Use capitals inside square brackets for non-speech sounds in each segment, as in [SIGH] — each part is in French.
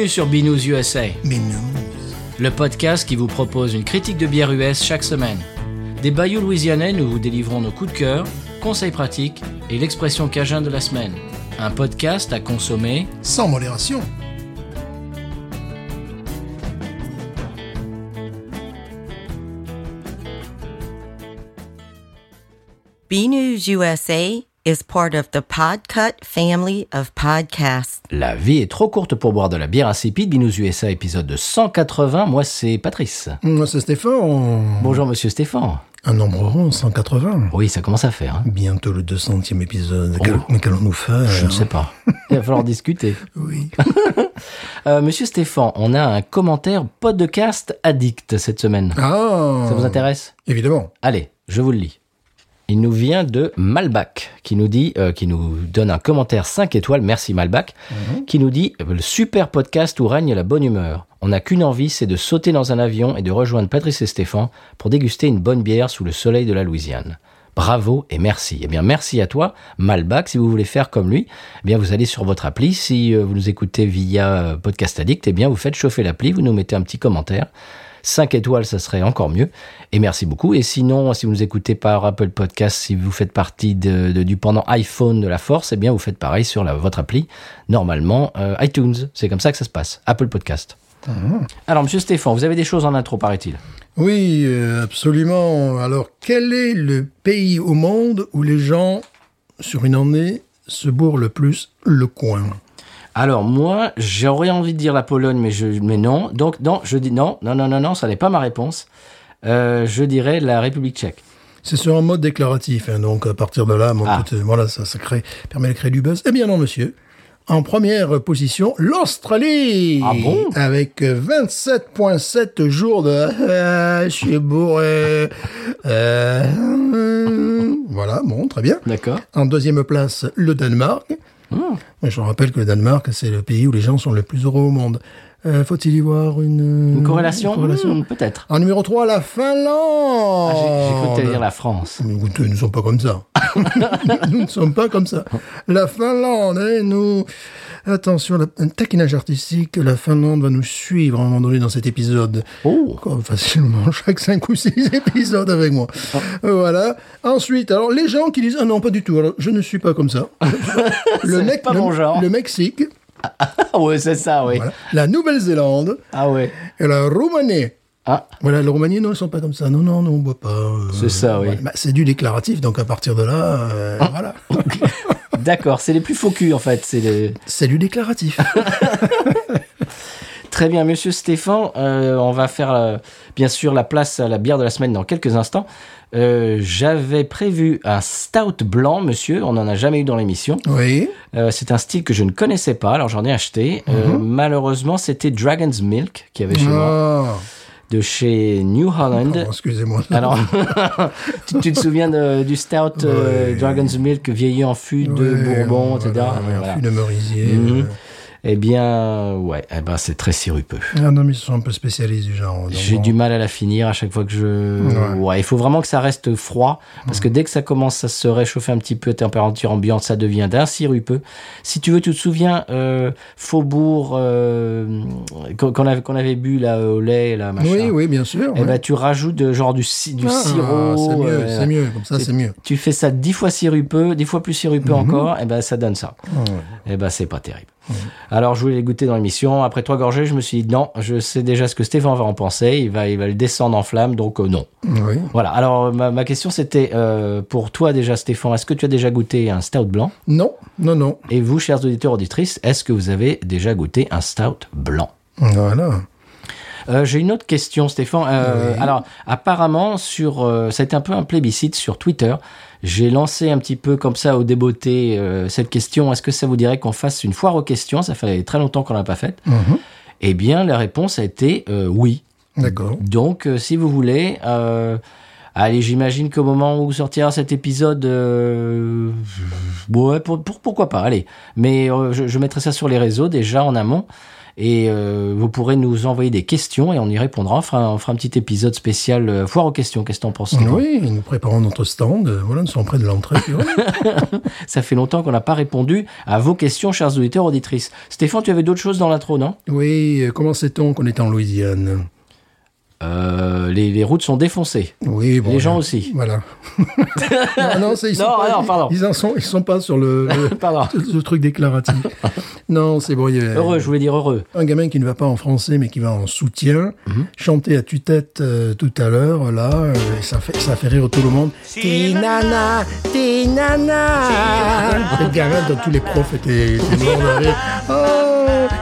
Bienvenue sur Binous USA, non. le podcast qui vous propose une critique de bière US chaque semaine. Des bayous louisianais, nous vous délivrons nos coups de cœur, conseils pratiques et l'expression cajun de la semaine. Un podcast à consommer. Sans modération. B News USA is part of the Podcut family of podcasts. La vie est trop courte pour boire de la bière insipide. Binous USA épisode de 180. Moi, c'est Patrice. Moi, c'est Stéphane. Bonjour, monsieur Stéphane. Un nombre rond, 180. Oui, ça commence à faire. hein. Bientôt le 200e épisode. Quel- Oh. Mais qu'allons-nous faire? Je ne sais pas. Il va falloir discuter. [LAUGHS] Oui. [LAUGHS] Euh, monsieur Stéphane, on a un commentaire podcast addict cette semaine. Ah Ça vous intéresse? Évidemment. Allez, je vous le lis. Il nous vient de Malbac, qui nous dit, euh, qui nous donne un commentaire 5 étoiles, merci Malbac, qui nous dit euh, le super podcast où règne la bonne humeur. On n'a qu'une envie, c'est de sauter dans un avion et de rejoindre Patrice et Stéphane pour déguster une bonne bière sous le soleil de la Louisiane. Bravo et merci. Eh bien, merci à toi, Malbac. Si vous voulez faire comme lui, eh bien, vous allez sur votre appli. Si euh, vous nous écoutez via Podcast Addict, eh bien, vous faites chauffer l'appli, vous nous mettez un petit commentaire. 5 étoiles, ça serait encore mieux. Et merci beaucoup. Et sinon, si vous nous écoutez par Apple Podcast, si vous faites partie de, de- du pendant iPhone de la Force, eh bien, vous faites pareil sur la- votre appli. Normalement, euh, iTunes. C'est comme ça que ça se passe. Apple Podcast. Alors, monsieur Stéphane, vous avez des choses en intro, paraît-il? Oui, euh, absolument. Alors, quel est le pays au monde où les gens, sur une année, se bourrent le plus le coin? Alors, moi, j'aurais envie de dire la Pologne, mais, je, mais non. Donc, non, je dis non, non, non, non, non, ça n'est pas ma réponse. Euh, je dirais la République tchèque. C'est sur un mode déclaratif, hein, donc à partir de là, mon Ah. voilà, ça, ça crée, permet de créer du buzz. Eh bien non, monsieur. En première position, l'Australie. Ah bon? Avec euh, 27,7 jours de euh, je suis bourré. Euh, voilà, bon, très bien. D'accord En deuxième place, le Danemark. Mais Je rappelle que le Danemark, c'est le pays où les gens sont le plus heureux au monde. Euh, Faut-il y voir une, Une corrélation, Hmm, Peut-être. En numéro 3, la Finlande. Ah, J'ai cru que dire la France. Mais écoutez, nous ne sommes pas comme ça. [LAUGHS] nous ne sommes pas comme ça. La Finlande, eh, nous... Attention, la... un taquinage artistique, la Finlande va nous suivre à un moment donné dans cet épisode. Oh Comme facilement [LAUGHS] chaque 5 ou 6 épisodes avec moi. Euh, Voilà. Ensuite, alors les gens qui disent ah non pas du tout. Alors je ne suis pas comme ça. [LAUGHS] Pas le, genre. le Mexique, Ah ouais, c'est ça, oui. voilà. la Nouvelle-Zélande Ah ouais. et la Roumanie. Ah, Voilà, la Roumanie, non, ils sont pas comme ça. Non, non, non, on boit pas. euh, C'est ça, oui. voilà. Bah, c'est du déclaratif, donc à partir de là, euh, Ah. voilà. [LAUGHS] d'accord, c'est les plus faux culs, en fait. C'est les... C'est du déclaratif. [LAUGHS] Très bien, monsieur Stéphane, euh, on va faire euh, bien sûr la place à la bière de la semaine dans quelques instants. Euh, J'avais prévu un stout blanc, monsieur, on n'en a jamais eu dans l'émission. oui. C'est un style que je ne connaissais pas, alors j'en ai acheté. Euh, malheureusement, c'était Dragon's Milk qui avait chez moi, Ah, de chez New Holland. excusez-moi. Alors, [LAUGHS] tu, tu te souviens de- du stout euh. Dragon's Milk vieilli en fût de Ouais, Bourbon, etc. voilà, ouais, Voilà. un fût de merisier. Mhm. euh. Eh bien, ouais, eh ben, c'est très sirupeux. Ah non, mais ils sont un peu spécialistes du genre. J'ai bon. du mal à la finir à chaque fois que je. Ouais. Ouais, il faut vraiment que ça reste froid parce que dès que ça commence à se réchauffer un petit peu à température ambiante, ça devient d'un sirupeux. Si tu veux, tu te souviens euh, Faubourg euh, qu'on avait, qu'on avait bu là au lait là machin. Oui, oui, bien sûr. Eh ouais. ben, tu rajoutes genre du, si- du Ah, sirop. C'est mieux, euh, c'est mieux, comme ça, c'est mieux. Tu fais ça dix fois sirupeux, dix fois plus sirupeux encore, et ben ça donne ça. Ouais. Eh ben c'est pas terrible. Alors je voulais les goûter dans l'émission. Après trois gorgées, je me suis dit non, je sais déjà ce que Stéphane va en penser. Il va, il va le descendre en flamme, donc euh, non. Oui. Voilà. Alors ma, ma question c'était euh, pour toi déjà, Stéphane, est-ce que tu as déjà goûté un stout blanc? Non, non, non. Et vous, chers auditeurs auditrices, est-ce que vous avez déjà goûté un stout blanc? Voilà. Euh, J'ai une autre question, Stéphane. Euh, Alors, apparemment, sur, euh, ça a été un peu un plébiscite sur Twitter. J'ai lancé un petit peu comme ça au débeauté euh, cette question. Est-ce que ça vous dirait qu'on fasse une foire aux questions? Ça fait très longtemps qu'on l'a pas faite. Mhm. Eh bien, la réponse a été euh, oui. D'accord. Donc, euh, si vous voulez, allez, j'imagine qu'au moment où sortira cet épisode, euh, ouais, pour, pour- pourquoi pas, allez. Mais je, je mettrai ça sur les réseaux déjà en amont. Et euh, vous pourrez nous envoyer des questions et on y répondra. On fera, on fera un petit épisode spécial euh, foire aux questions. Qu'est-ce que t'en penses Oui, nous préparons notre stand. euh, Voilà, nous sommes près de l'entrée. [LAUGHS] Ça fait longtemps qu'on n'a pas répondu à vos questions, chers auditeurs, auditrices. Stéphane, tu avais d'autres choses dans l'intro, non? Oui, euh, comment sait-on qu'on est en Louisiane? Euh, les, les routes sont défoncées. Oui, bon, Les gens euh, aussi. Voilà. [LAUGHS] non, non, c'est- ils sont Non, pas, non, pardon. Ils, en sont, ils sont pas sur le, le, [LAUGHS] le truc déclaratif. [LAUGHS] non, c'est bon. il y a- Heureux, je voulais dire heureux. Un gamin qui ne va pas en français, mais qui va en soutien, chanter à tue-tête euh, tout à l'heure, là, euh, et ça fait, ça fait rire tout le monde. Tinana, Tinana. Le gamin, dont tous les profs étaient, étaient morts de rire. Oh,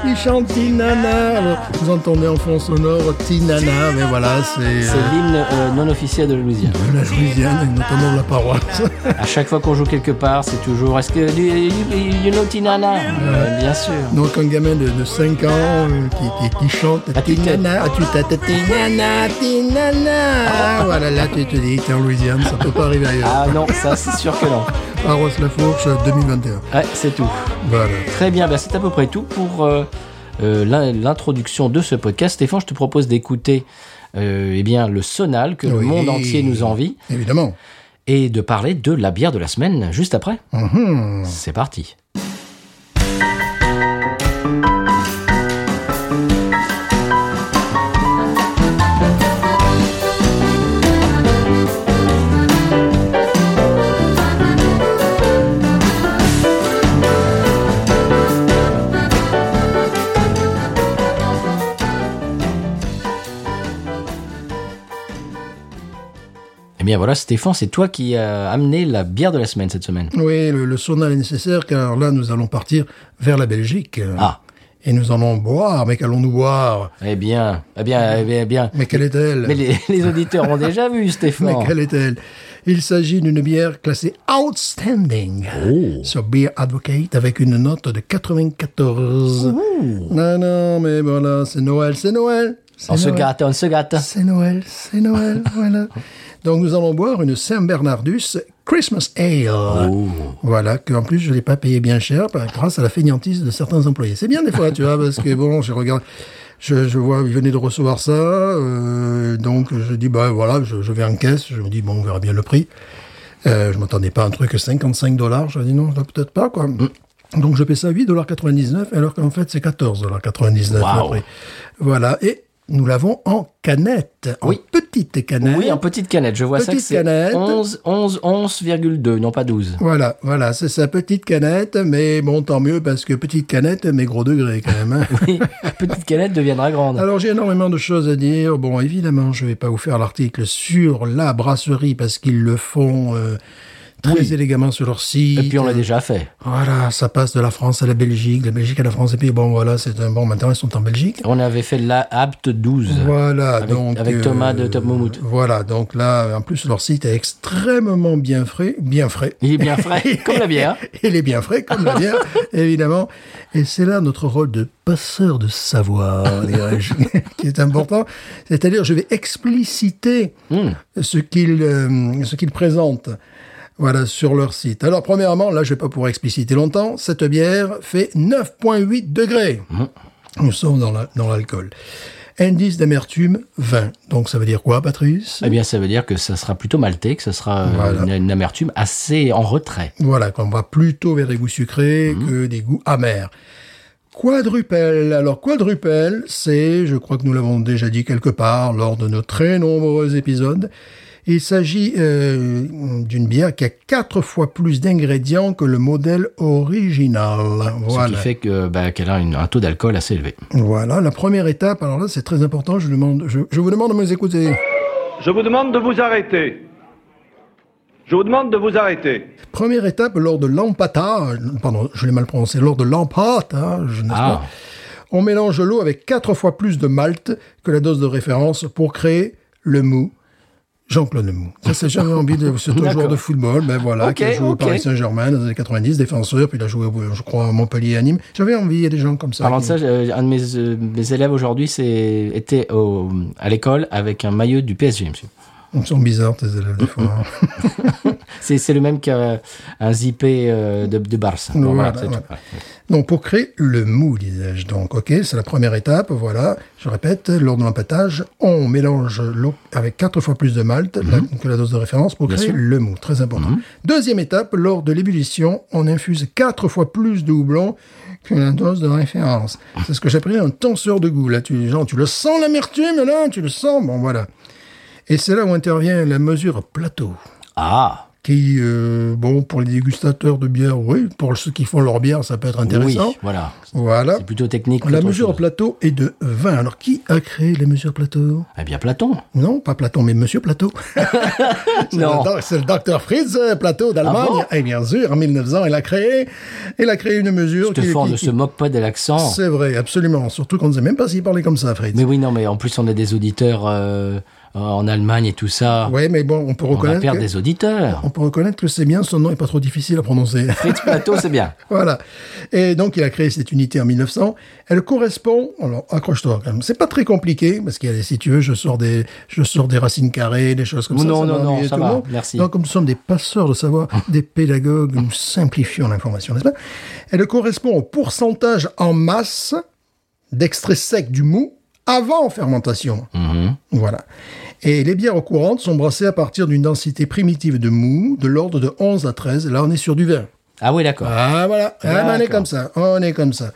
il chante Tinana. Alors, vous entendez en fond sonore Tinana, mais voilà, c'est C'est euh, l'hymne euh, non officiel de la Louisiane. de la Louisiane, et notamment de la paroisse. À chaque fois qu'on joue quelque part, c'est toujours est-ce que you, know Tinana? Euh, Bien sûr. Donc un gamin de, de 5 ans qui, qui, qui chante tue-tête. Tinana, tue-tête, Tinana, Tinana. Voilà, là tu te dis, t'es en Louisiane, ça peut pas arriver ailleurs. Ah non, ça c'est sûr que non. Paroisse La Fourche 2021. Ouais, c'est tout. Voilà. Très bien, bah, c'est à peu près tout pour euh, euh, l'in- l'introduction de ce podcast. Stéphane, je te propose d'écouter euh, eh bien, le sonal que le monde entier nous envie Évidemment. et de parler de la bière de la semaine juste après. Mhm. C'est parti. Bien voilà, Stéphane, c'est toi qui as amené la bière de la semaine cette semaine. Oui, le, le sonal est nécessaire car là nous allons partir vers la Belgique. Ah. Et nous allons boire, mais qu'allons-nous boire? Eh bien, eh bien, eh bien, eh bien. Mais quelle est-elle? Mais les, les auditeurs ont déjà vu, [LAUGHS] Mais Stéphane. quelle est-elle? Il s'agit d'une bière classée Outstanding Oh. sur Beer Advocate avec une note de 94. Non, non, mais voilà, c'est Noël, c'est Noël. On se gâte, on se gâte. C'est Noël, c'est Noël, voilà. [LAUGHS] Donc nous allons boire une Saint Bernardus Christmas Ale. Oh. Voilà, que en plus je l'ai pas payé bien cher grâce à la feignantise de certains employés. C'est bien des fois, tu vois, parce que bon, je regarde, je, je vois, ils venaient de recevoir ça, euh, donc je dis bah voilà, je, je vais en caisse, je me dis bon, on verra bien le prix. Euh, je m'attendais pas à un truc à 55 dollars, je dis non, peut-être pas quoi. Donc je paie ça 8,99 alors qu'en fait c'est 14,99 le Waouh. prix. Voilà, et nous l'avons en canette, en Oui. petite canette. Oui, en petite canette. Je vois ça que Petite c'est canette. 11, 11, 11,2, non pas 12. Voilà, voilà, c'est sa petite canette, mais bon, tant mieux parce que petite canette, mais gros degré quand même. hein. [LAUGHS] Oui, petite canette deviendra grande. Alors j'ai énormément de choses à dire. Bon, évidemment, je vais pas vous faire l'article sur la brasserie parce qu'ils le font euh, très Oui. élégamment sur leur site. Et puis on l'a déjà fait. Voilà, ça passe de la France à la Belgique, la Belgique à la France, et puis bon, voilà, c'est un bon. Maintenant, ils sont en Belgique. On avait fait la Apt 12. Voilà, Avec- donc avec euh, Thomas de Top Moumout. Voilà, donc là, en plus, leur site est extrêmement bien frais, bien frais. Il est bien frais, [LAUGHS] comme la bière. Il est bien frais, comme la bière, [LAUGHS] évidemment. Et c'est là notre rôle de passeur de savoir, dirais-je, [LAUGHS] qui est important. C'est-à-dire, je vais expliciter Hmm. ce qu'ils euh, ce qu'ils présentent. Voilà, sur leur site. Alors, premièrement, là, je vais pas pouvoir expliciter longtemps. Cette bière fait 9,8 degrés. Nous sommes dans la- dans l'alcool. Indice d'amertume 20. Donc, ça veut dire quoi, Patrice? Eh bien, ça veut dire que ça sera plutôt maltais, que ça sera euh, Voilà. une, une amertume assez en retrait. Voilà, qu'on va plutôt vers des goûts sucrés que des goûts amers. Quadrupel. Alors, quadrupel, c'est, je crois que nous l'avons déjà dit quelque part lors de nos très nombreux épisodes, il s'agit euh, d'une bière qui a quatre fois plus d'ingrédients que le modèle original. Ce Voilà. qui fait que, bah, qu'elle a une- un taux d'alcool assez élevé. Voilà, la première étape, alors là, c'est très important, je, demande, je, je vous demande de me écouter. Je vous demande de vous arrêter. Je vous demande de vous arrêter. Première étape lors de l'empattage, pardon, je l'ai mal prononcé, lors de l'empattage, n'est-ce Ah. pas On mélange l'eau avec quatre fois plus de malt que la dose de référence pour créer le mou. Jean-Claude Mou. Ça, c'est jamais envie de, c'est un joueur de football, ben voilà, qui a joué au. Paris Saint-Germain dans les années 90, défenseur, puis il a joué, je crois, à Montpellier à Nîmes. J'avais envie, il y a des gens comme ça. Parlant de qui- ça, un de mes, euh, mes élèves aujourd'hui c'est- était au- à l'école avec un maillot du PSG, monsieur. Ils sont bizarres, tes élèves, des fois. [LAUGHS] C'est c'est le même qu'un un zippé euh, de, de Barça. Bon, Voilà, voilà, voilà. Donc, pour créer le mou, disais-je. Donc, OK, c'est la première étape. Voilà. Je répète, lors de l'empâtage, on mélange l'eau avec quatre fois plus de malt la- que la dose de référence pour Mhm. Bien créer sûr. Mhm. le mou. Très important. Deuxième étape, lors de l'ébullition, on infuse quatre fois plus de houblon que la dose de référence. C'est ce que j'appelle un tenseur de goût. Là, tu, genre, tu le sens l'amertume, là, tu le sens. Bon, voilà. Et c'est là où intervient la mesure plateau Ah, qui, euh, bon, pour les dégustateurs de bière, oui, pour ceux qui font leur bière, ça peut être oui, intéressant. voilà. Voilà. C'est plutôt technique. La mesure plateau est de 20. Alors, qui a créé les mesures plateau? Eh bien, Platon. Non, pas Platon, mais Monsieur Plateau. [LAUGHS] Non. C'est le docteur Fritz euh, Plateau d'Allemagne. Ah bon et bien sûr, en 1900, il a créé, il a créé une mesure qui, Stefan qui- ne qui- se moque pas de l'accent. C'est vrai, absolument. Surtout qu'on ne sait même pas s'il parlait comme ça, Fritz. Mais oui, non, mais en plus, on a des auditeurs euh, en Allemagne et tout ça. Ouais, mais bon, on peut on va reconnaître. perdre que- des auditeurs. On peut reconnaître que c'est bien, son nom est pas trop difficile à prononcer. [LAUGHS] Fritz Plateau, c'est bien. [LAUGHS] Voilà. Et donc, il a créé cette unité en 1900. Elle correspond, alors, accroche-toi quand même. C'est pas très compliqué, parce qu'il y a, des- si tu veux, je sors des, je sors des racines carrées, des choses comme Non, ça. non, va non, ennuyer ça va, monde. merci. Donc, comme nous sommes des passeurs de savoir, [LAUGHS] des pédagogues, nous simplifions l'information, n'est-ce pas? Elle correspond au pourcentage en masse d'extrait sec du mou avant fermentation. Mhm. Voilà. Et les bières courantes sont brassées à partir d'une densité primitive de mou de l'ordre de 11 à 13. Là, on est sur du vin. Ah oui, d'accord. Ah voilà, Ah, ben, on est comme ça, on est comme ça.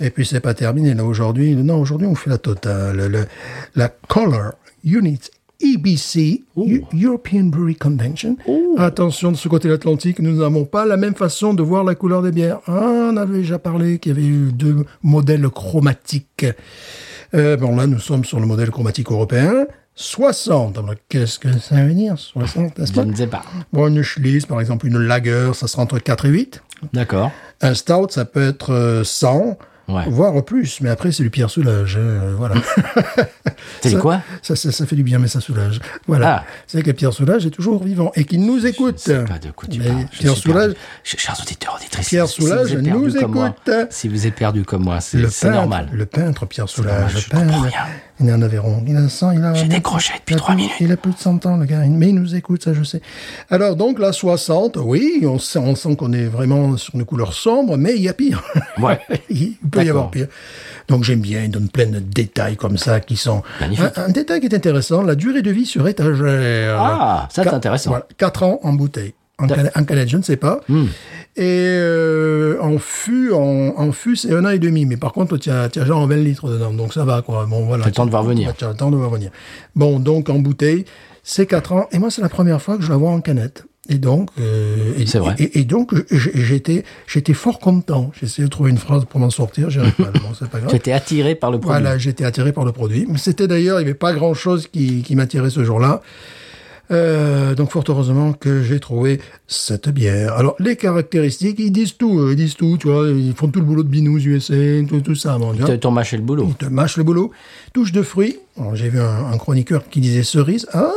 Et puis c'est pas terminé là aujourd'hui. Non, aujourd'hui on fait la totale. Le- la Color Unit EBC Eu- European Brewery Convention. Attention de ce côté de l'Atlantique, nous n'avons pas la même façon de voir la couleur des bières. Ah, on avait déjà parlé qu'il y avait eu deux modèles chromatiques. Euh, bon là nous sommes sur le modèle chromatique européen. 60. Alors, Qu'est-ce que ça veut dire 60, n'est-ce Je pas ne sais pas. Bon, une Schlitz, par exemple, une Lager, ça sera entre 4 et 8. D'accord. Un stout, ça peut être euh, 100, Ouais. voire plus. Mais après, c'est du Pierre Soulage. euh, voilà. [LAUGHS] C'est quoi ça, ça, ça fait du bien, mais ça soulage. Voilà. Ah. C'est que Pierre Soulage est toujours vivant et qu'il nous écoute. Je sais pas de quoi tu Mais parles. Je Pierre. Soulage, Ch- Chers auditeurs, auditrices, Pierre Soulage nous moi, écoute. si vous êtes perdu comme moi, c'est peintre, normal. le peintre Pierre Soulage, je le comprends peintre. rien. Il est en Aveyron. Il a 100, il a. J'ai décroché depuis il a trois plus- minutes. Il a plus de 100 ans, le gars. Mais il nous écoute, ça, je sais. Alors, donc, la 60, oui, on sent, on sent qu'on est vraiment sur une couleur sombre, mais il y a pire. Ouais. [LAUGHS] peut y avoir pire. Donc, j'aime bien, il donne plein de détails comme ça qui sont. Un, un détail qui est intéressant, la durée de vie sur étagère. Ah, ça, c'est intéressant. Voilà, 4 ans en bouteille. En, canette, en canette, je ne sais pas. Hmm. Et euh, en fût, en, en fût, c'est un an et demi. Mais par contre, tu as, tu as genre 20 litres dedans. Donc ça va, quoi. Bon, voilà. T'as le temps de voir venir. Tu as le temps de voir venir. Bon, donc en bouteille, c'est 4 ans. Et moi, c'est la première fois que je la vois en canette. Et donc, euh, et, vrai. Et, et donc, j- j'étais, j'étais fort content. Essayé de trouver une phrase pour m'en sortir. J'y arrive pas. Bon, c'est pas grave. Tu étais attiré par le produit. Voilà, j'étais attiré par le produit. Mais c'était d'ailleurs, il n'y avait pas grand-chose qui, qui m'attirait ce jour-là. Euh, donc fort heureusement que j'ai trouvé cette bière. Alors les caractéristiques, ils disent tout, euh, ils disent tout, tu vois, ils font tout le boulot de Binous USA, tout, tout ça. Bon. T'as t'as mâché le boulot. Ils te mâchent le boulot. Touche de fruits. J'ai vu un, un chroniqueur qui disait cerise. Ah,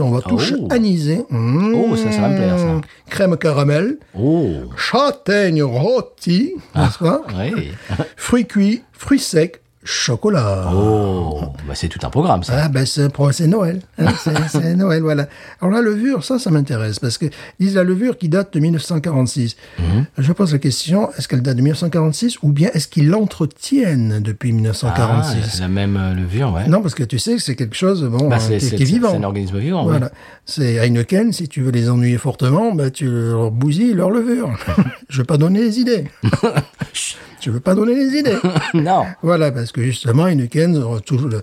on va touche Oh. anisée. Mmh. Oh, ça, ça va me plaire, ça. Crème caramel. Oh, Châtaigne rôtie, n'est-ce pas oui. [LAUGHS] Fruits cuits, fruits secs, chocolat. Oh, bah c'est tout un programme, ça. Ah ben c'est Noël, hein, c'est [LAUGHS] Noël, voilà. Alors la levure, ça, ça m'intéresse parce que disent la levure qui date de 1946. Mhm. Je pose la question est-ce qu'elle date de 1946 ou bien est-ce qu'ils l'entretiennent depuis Ah, 1946 la même euh, levure, ouais. Non, parce que tu sais que c'est quelque chose bon Bah, euh, c'est qui, est vivant. c'est un organisme vivant. oui. Voilà. C'est Heineken, si tu veux les ennuyer fortement, bah, tu leur bousilles leur levure. [LAUGHS] Je veux pas donner les idées. [LAUGHS] Je veux pas donner les idées. non. Voilà, parce que justement, Heineken, euh, tout, le-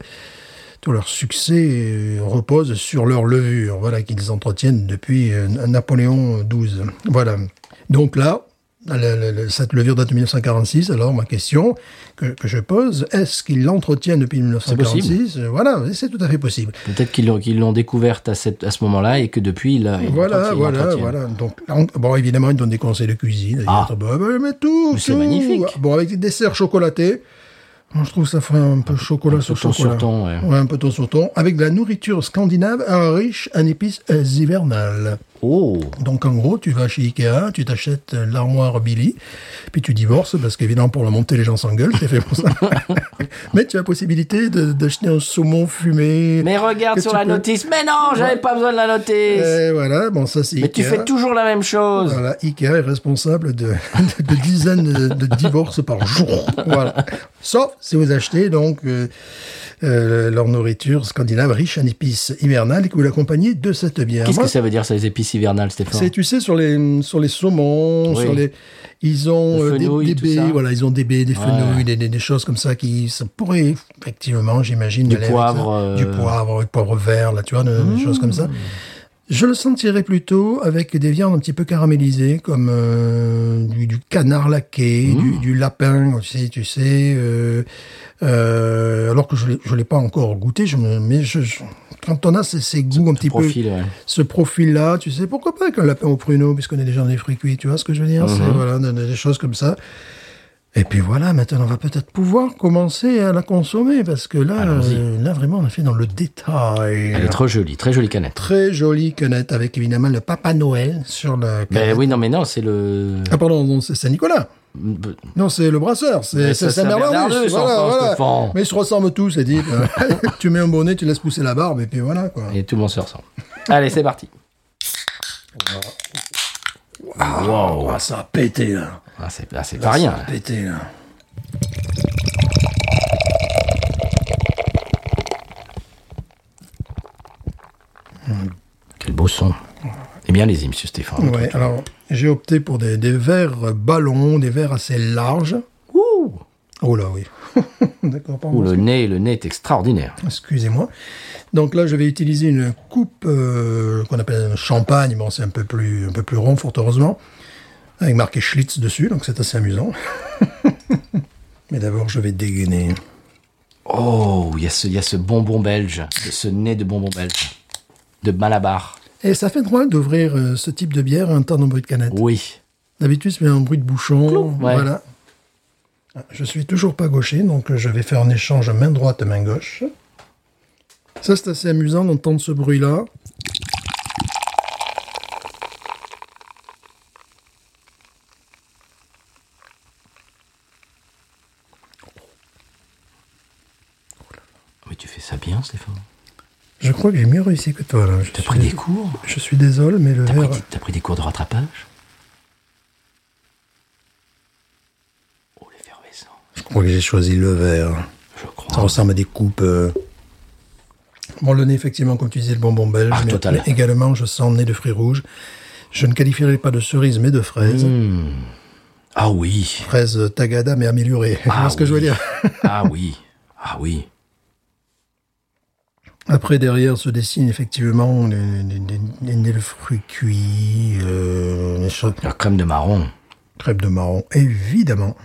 tout leur succès euh, repose sur leur levure, voilà, qu'ils entretiennent depuis euh, Napoléon XII. Voilà. Donc là, cette levure date de 1946. Alors, ma question que, que je pose, est-ce qu'ils l'entretiennent depuis 1946 Euh, Voilà, c'est tout à fait possible. Peut-être qu'ils l'ont découverte à, cette, à ce moment-là et que depuis, il, il Voilà, il voilà, voilà. Donc, bon, évidemment, ils donnent des conseils de cuisine. Ah. Ils disent, bah, mais tout, c'est magnifique. Bon, avec des desserts chocolatés. Moi, je trouve que ça ferait un peu chocolat sur ton chocolat. sur ton, ouais. un peu ton sur ton. Avec de la nourriture scandinave riche en épices euh, hivernales. Oh, Donc, en gros, tu vas chez Ikea, tu t'achètes l'armoire Billy, puis tu divorces, parce qu'évidemment, pour la monter, les gens s'engueulent, c'est fait pour ça. [LAUGHS] Mais tu as la possibilité d'acheter un saumon fumé. Mais regarde sur la peux- notice. Mais non, j'avais pas besoin de la notice. Et voilà, bon, ça c'est Mais tu fais toujours la même chose. Voilà, Ikea est responsable de, de, [LAUGHS] de dizaines de, de divorces par jour. Voilà. Sauf si vous achetez donc euh, euh, leur nourriture scandinave riche en épices hivernales et que vous l'accompagnez de cette bière. Qu'est-ce que ça veut dire, ça, les épices hivernales, Stéphane c'est, tu sais, sur les, sur les saumons, Oui. sur les, ils ont Le euh, des, des baies, voilà, ils ont des baies, des Ouais. fenouils, des, des, des choses comme ça qui, ça pourrait, effectivement, j'imagine, Du poivre, euh, Mmh. du poivre, du poivre vert, là, tu vois, de- des choses comme ça. Je le sentirais plutôt avec des viandes un petit peu caramélisées, comme euh, du, du canard laqué, Mmh. du, du lapin aussi, tu sais. euh, euh, alors que je ne l'ai pas encore goûté, je me, mais je, je- quand on a ces, ces goûts un petit peu ouais. ce profil-là, tu sais, pourquoi pas avec un lapin au pruneau, puisqu'on est déjà dans les fruits cuits, tu vois ce que je veux dire? C'est Mhm. voilà, des, choses comme ça. Et puis voilà, maintenant on va peut-être pouvoir commencer à la consommer, parce que là, euh, là vraiment on a fait dans le détail. Elle est trop jolie, très jolie canette. Très jolie canette, avec évidemment le Papa Noël sur Mais canette. oui, non, mais non, c'est le. Ah pardon, non, c'est Saint-Nicolas. Non, c'est le brasseur, c'est Saint-Bernardus. Bernardus, Voilà, voilà. Stéphane. Mais ils se ressemblent tous, c'est dit. [LAUGHS] tu mets un bonnet, tu laisses pousser la barbe, et puis voilà, quoi. Et tout le monde se ressemble. Allez, c'est parti. Wow. Ah, ça a pété, là. Ah, c'est ah, pas rien. Ça a pété, là. Quel beau son. Eh bien, allez-y, monsieur Stéphane. Ouais, alors j'ai opté pour des, des verres ballons, des verres assez larges. Ouh. Oh là, oui. [LAUGHS] D'accord, pardon. Ouh, le nez, le nez est extraordinaire. Excusez-moi. Donc là, je vais utiliser une coupe euh, qu'on appelle champagne. Bon, c'est un peu plus un peu plus rond, fort heureusement, avec marqué Schlitz dessus, donc c'est assez amusant. [LAUGHS] Mais d'abord, je vais dégainer. Oh, y, il y a ce bonbon belge, ce nez de bonbon belge, de Malabar. Et ça fait drôle d'ouvrir euh, ce type de bière à un temps de bruit de canette. Oui. D'habitude, c'est un bruit de bouchon. ouais. Voilà. Ah, Je suis toujours pas gaucher, donc euh, je vais faire un échange main droite, main gauche. Ça, c'est assez amusant d'entendre ce bruit-là. Mais tu fais ça bien, Stéphane. Je crois que j'ai mieux réussi que toi, là. T'as pris des cours Je suis désolé, mais le T'as verre... pris, pris des cours de rattrapage Oh, l'effervescent. Je crois que j'ai choisi le verre. Je Ça crois. ressemble à des coupes... euh, Bon, le nez, effectivement, comme tu disais, le bonbon belge. Ah, mais, total. mais également, je sens nez de fruits rouges. Je ne qualifierais pas de cerise, mais de fraise. Hmm. Ah oui. Fraise tagada, mais améliorée. [LAUGHS] Tu Ah vois ce que je veux oui. dire? Ah oui. Ah oui. Après, derrière se dessinent effectivement les, les, les- les nez de fruits cuits, euh, choses, La crème de marron. crêpes de marron, évidemment.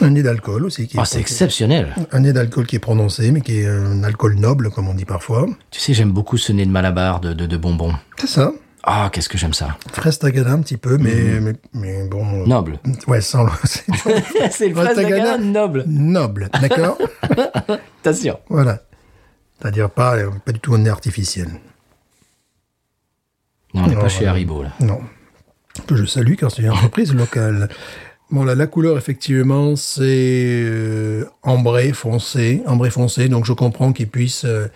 Un nez d'alcool aussi. Qui est Ah, c'est exceptionnel. un nez d'alcool qui est prononcé, mais qui est un alcool noble, comme on dit parfois. Tu sais, j'aime beaucoup ce nez de Malabar de, de, de bonbons. C'est ça. Ah, qu'est-ce que j'aime ça. Fraise tagada un petit peu, mais, Mhm. mais, mais bon. Noble. Ouais, sans [LAUGHS] c'est [LAUGHS] le Fraise Tagada. Noble. noble, d'accord [LAUGHS] Attention. Voilà. C'est-à-dire pas, euh, pas du tout un nez artificiel. Non, on n'est pas chez. Haribo, là. Non. Que je salue car c'est une entreprise locale. Bon, là, la couleur, effectivement, c'est euh, ambré foncé. Ambré foncé, donc je comprends qu'ils puissent, euh,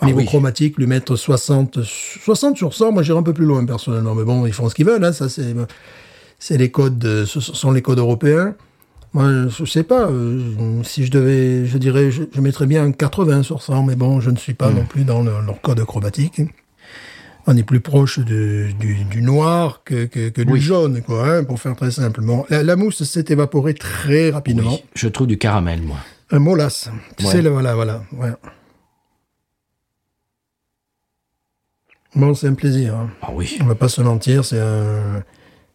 Ah niveau oui. chromatique, lui mettre 60, 60 sur 100. Moi, j'irai un peu plus loin, personnellement. Mais bon, ils font ce qu'ils veulent. Hein, ça, c'est, c'est les codes, euh, ce sont les codes européens. Moi, je sais pas. euh, si je devais, je dirais, je, je mettrais bien un 80 sur 100. Mais bon, je ne suis pas non plus dans le- leur code chromatique on est plus proche de- du, du noir que, que, que du Oui. jaune, quoi, hein, pour faire très simplement. La, la mousse s'est évaporée très rapidement. Oui, je trouve du caramel, moi. Un molasse. Tu Ouais. sais, le, voilà, voilà. Ouais. Bon, c'est un plaisir. hein. Ah oui. On va pas se mentir, c'est un,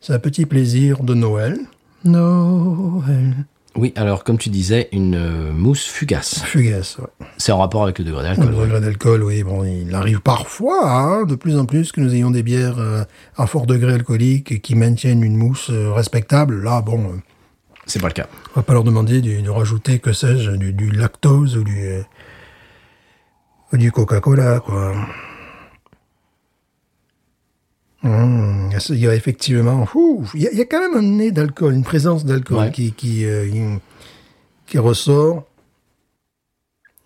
c'est un petit plaisir de Noël. Noël. Oui, alors, comme tu disais, une euh, mousse fugace. Fugace, ouais. C'est en rapport avec le degré Le d'alcool. ouais. degré d'alcool, oui, bon, il arrive parfois, hein, de plus en plus, que nous ayons des bières euh, à fort degré alcoolique qui maintiennent une mousse euh, respectable. Là, bon, euh, C'est pas le cas. on va pas leur demander de, de rajouter, que sais-je, du, du lactose ou du, euh, ou du Coca-Cola, quoi. Hum, il y a effectivement, ouh, il y, a- il y a quand même un nez d'alcool, une présence d'alcool Ouais. qui, qui, euh, qui ressort.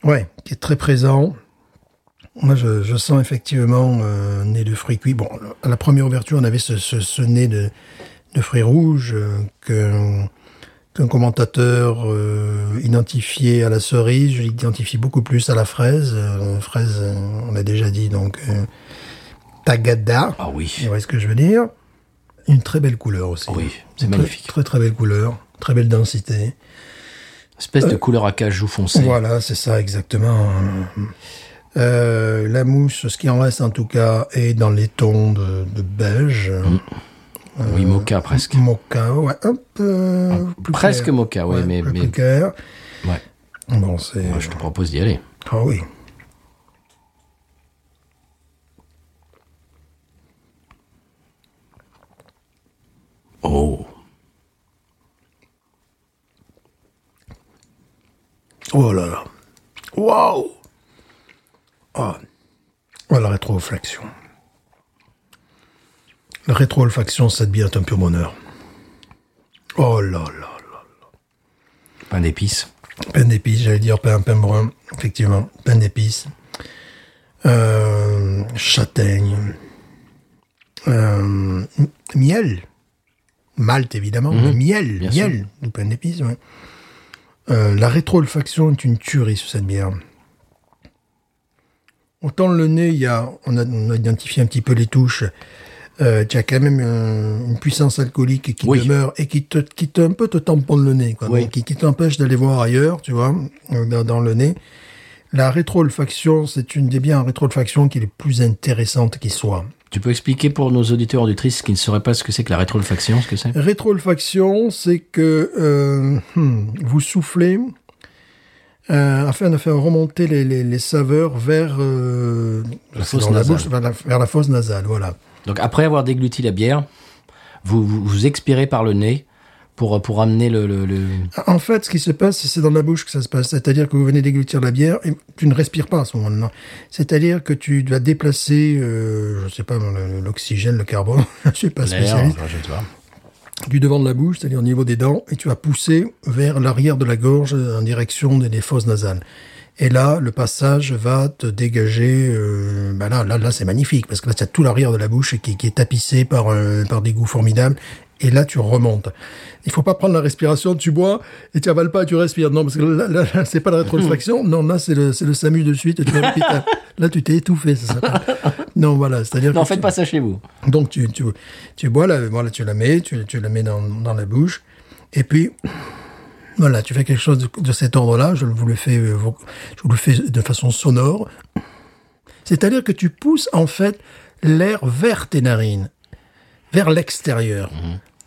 Ouais, qui est très présent. Moi, je, je sens effectivement euh, un nez de fruits cuits. Bon, à la première ouverture, on avait ce, ce, ce nez de, de fruits rouges euh, qu'un commentateur euh, identifié à la cerise, je l'identifie beaucoup plus à la fraise. Fraise, on l'a déjà dit, donc Tagada. Ah oui. Vous voyez ce que je veux dire? Une très belle couleur aussi. Oui, c'est magnifique. Très, très belle couleur, très belle densité. Espèce de couleur à cajou foncé. Voilà, c'est ça exactement. Euh, la mousse, ce qui en reste en tout cas, est dans les tons de, de beige. Oui, mocha presque. Mocha, ouais, un peu plus presque clair. mocha, ouais, mais- peu mais- plus clair. Ouais. Bon, c'est... Moi, je te propose d'y aller. Ah oui. Oh. Oh là là. Waouh Ah. Oh, la rétro-olfaction. La rétro-olfaction, cette bière est un pur bonheur. Oh là là là. Pain d'épices. Pain d'épices, j'allais dire pain, pain brun, effectivement, pain d'épices. Euh, châtaigne. Euh, miel. Malte, évidemment, mais miel, Mhm. bien miel, du pain d'épices, ouais. Euh, la rétro-olfaction est une tuerie sur cette bière. Autant le nez, il y a, on, a, on a identifié un petit peu les touches. Euh, tu as quand même euh, une puissance alcoolique qui Oui. demeure et qui te, qui te un peu te tamponne le nez, quoi. Oui. Donc, qui, qui t'empêche d'aller voir ailleurs, tu vois, euh, dans, dans le nez. La rétro-olfaction, c'est une des bières en rétro-olfaction qui est les plus intéressantes qui soit. Tu peux expliquer pour nos auditeurs auditrices qui ne sauraient pas ce que c'est que la rétro-olfaction, ce que c'est? Rétro-olfaction, c'est que euh, hmm, vous soufflez euh, afin de faire remonter les, les, les saveurs vers, euh, La fosse la bouche, vers, la, vers la fosse nasale. Voilà. Donc après avoir dégluti la bière, vous, vous, vous expirez par le nez pour, pour amener le... le, le- En fait, ce qui se passe, c'est dans la bouche que ça se passe. C'est-à-dire que vous venez déglutir la bière et tu ne respires pas à ce moment-là. C'est-à-dire que tu dois déplacer, euh, je sais pas, l'oxygène, le carbone, [LAUGHS] je suis pas spécialiste, du devant de la bouche, c'est-à-dire au niveau des dents, et tu vas pousser vers l'arrière de la gorge en direction des, des fosses nasales. Et là, le passage va te dégager. Euh, bah là, là, là, c'est magnifique parce que là, tu as tout l'arrière de la bouche qui, qui est tapissé par euh, par des goûts formidables. Et là, tu remontes. Il faut pas prendre la respiration, tu bois et tu avales pas, tu respires. Non, parce que là, là, là, c'est pas la rétro-olfaction. Non, là, c'est le, c'est le SAMU de suite. Tu vas [LAUGHS] là, tu t'es étouffé, ça. Non, voilà. C'est-à-dire Non, que faites tu- pas ça chez vous. donc tu, tu, tu bois, la, voilà, tu la mets, tu, tu la mets dans, dans la bouche, et puis voilà, tu fais quelque chose de, de cet ordre-là. Je vous le fais, euh, je vous le fais de façon sonore. C'est-à-dire que tu pousses en fait l'air vers tes narines, vers l'extérieur.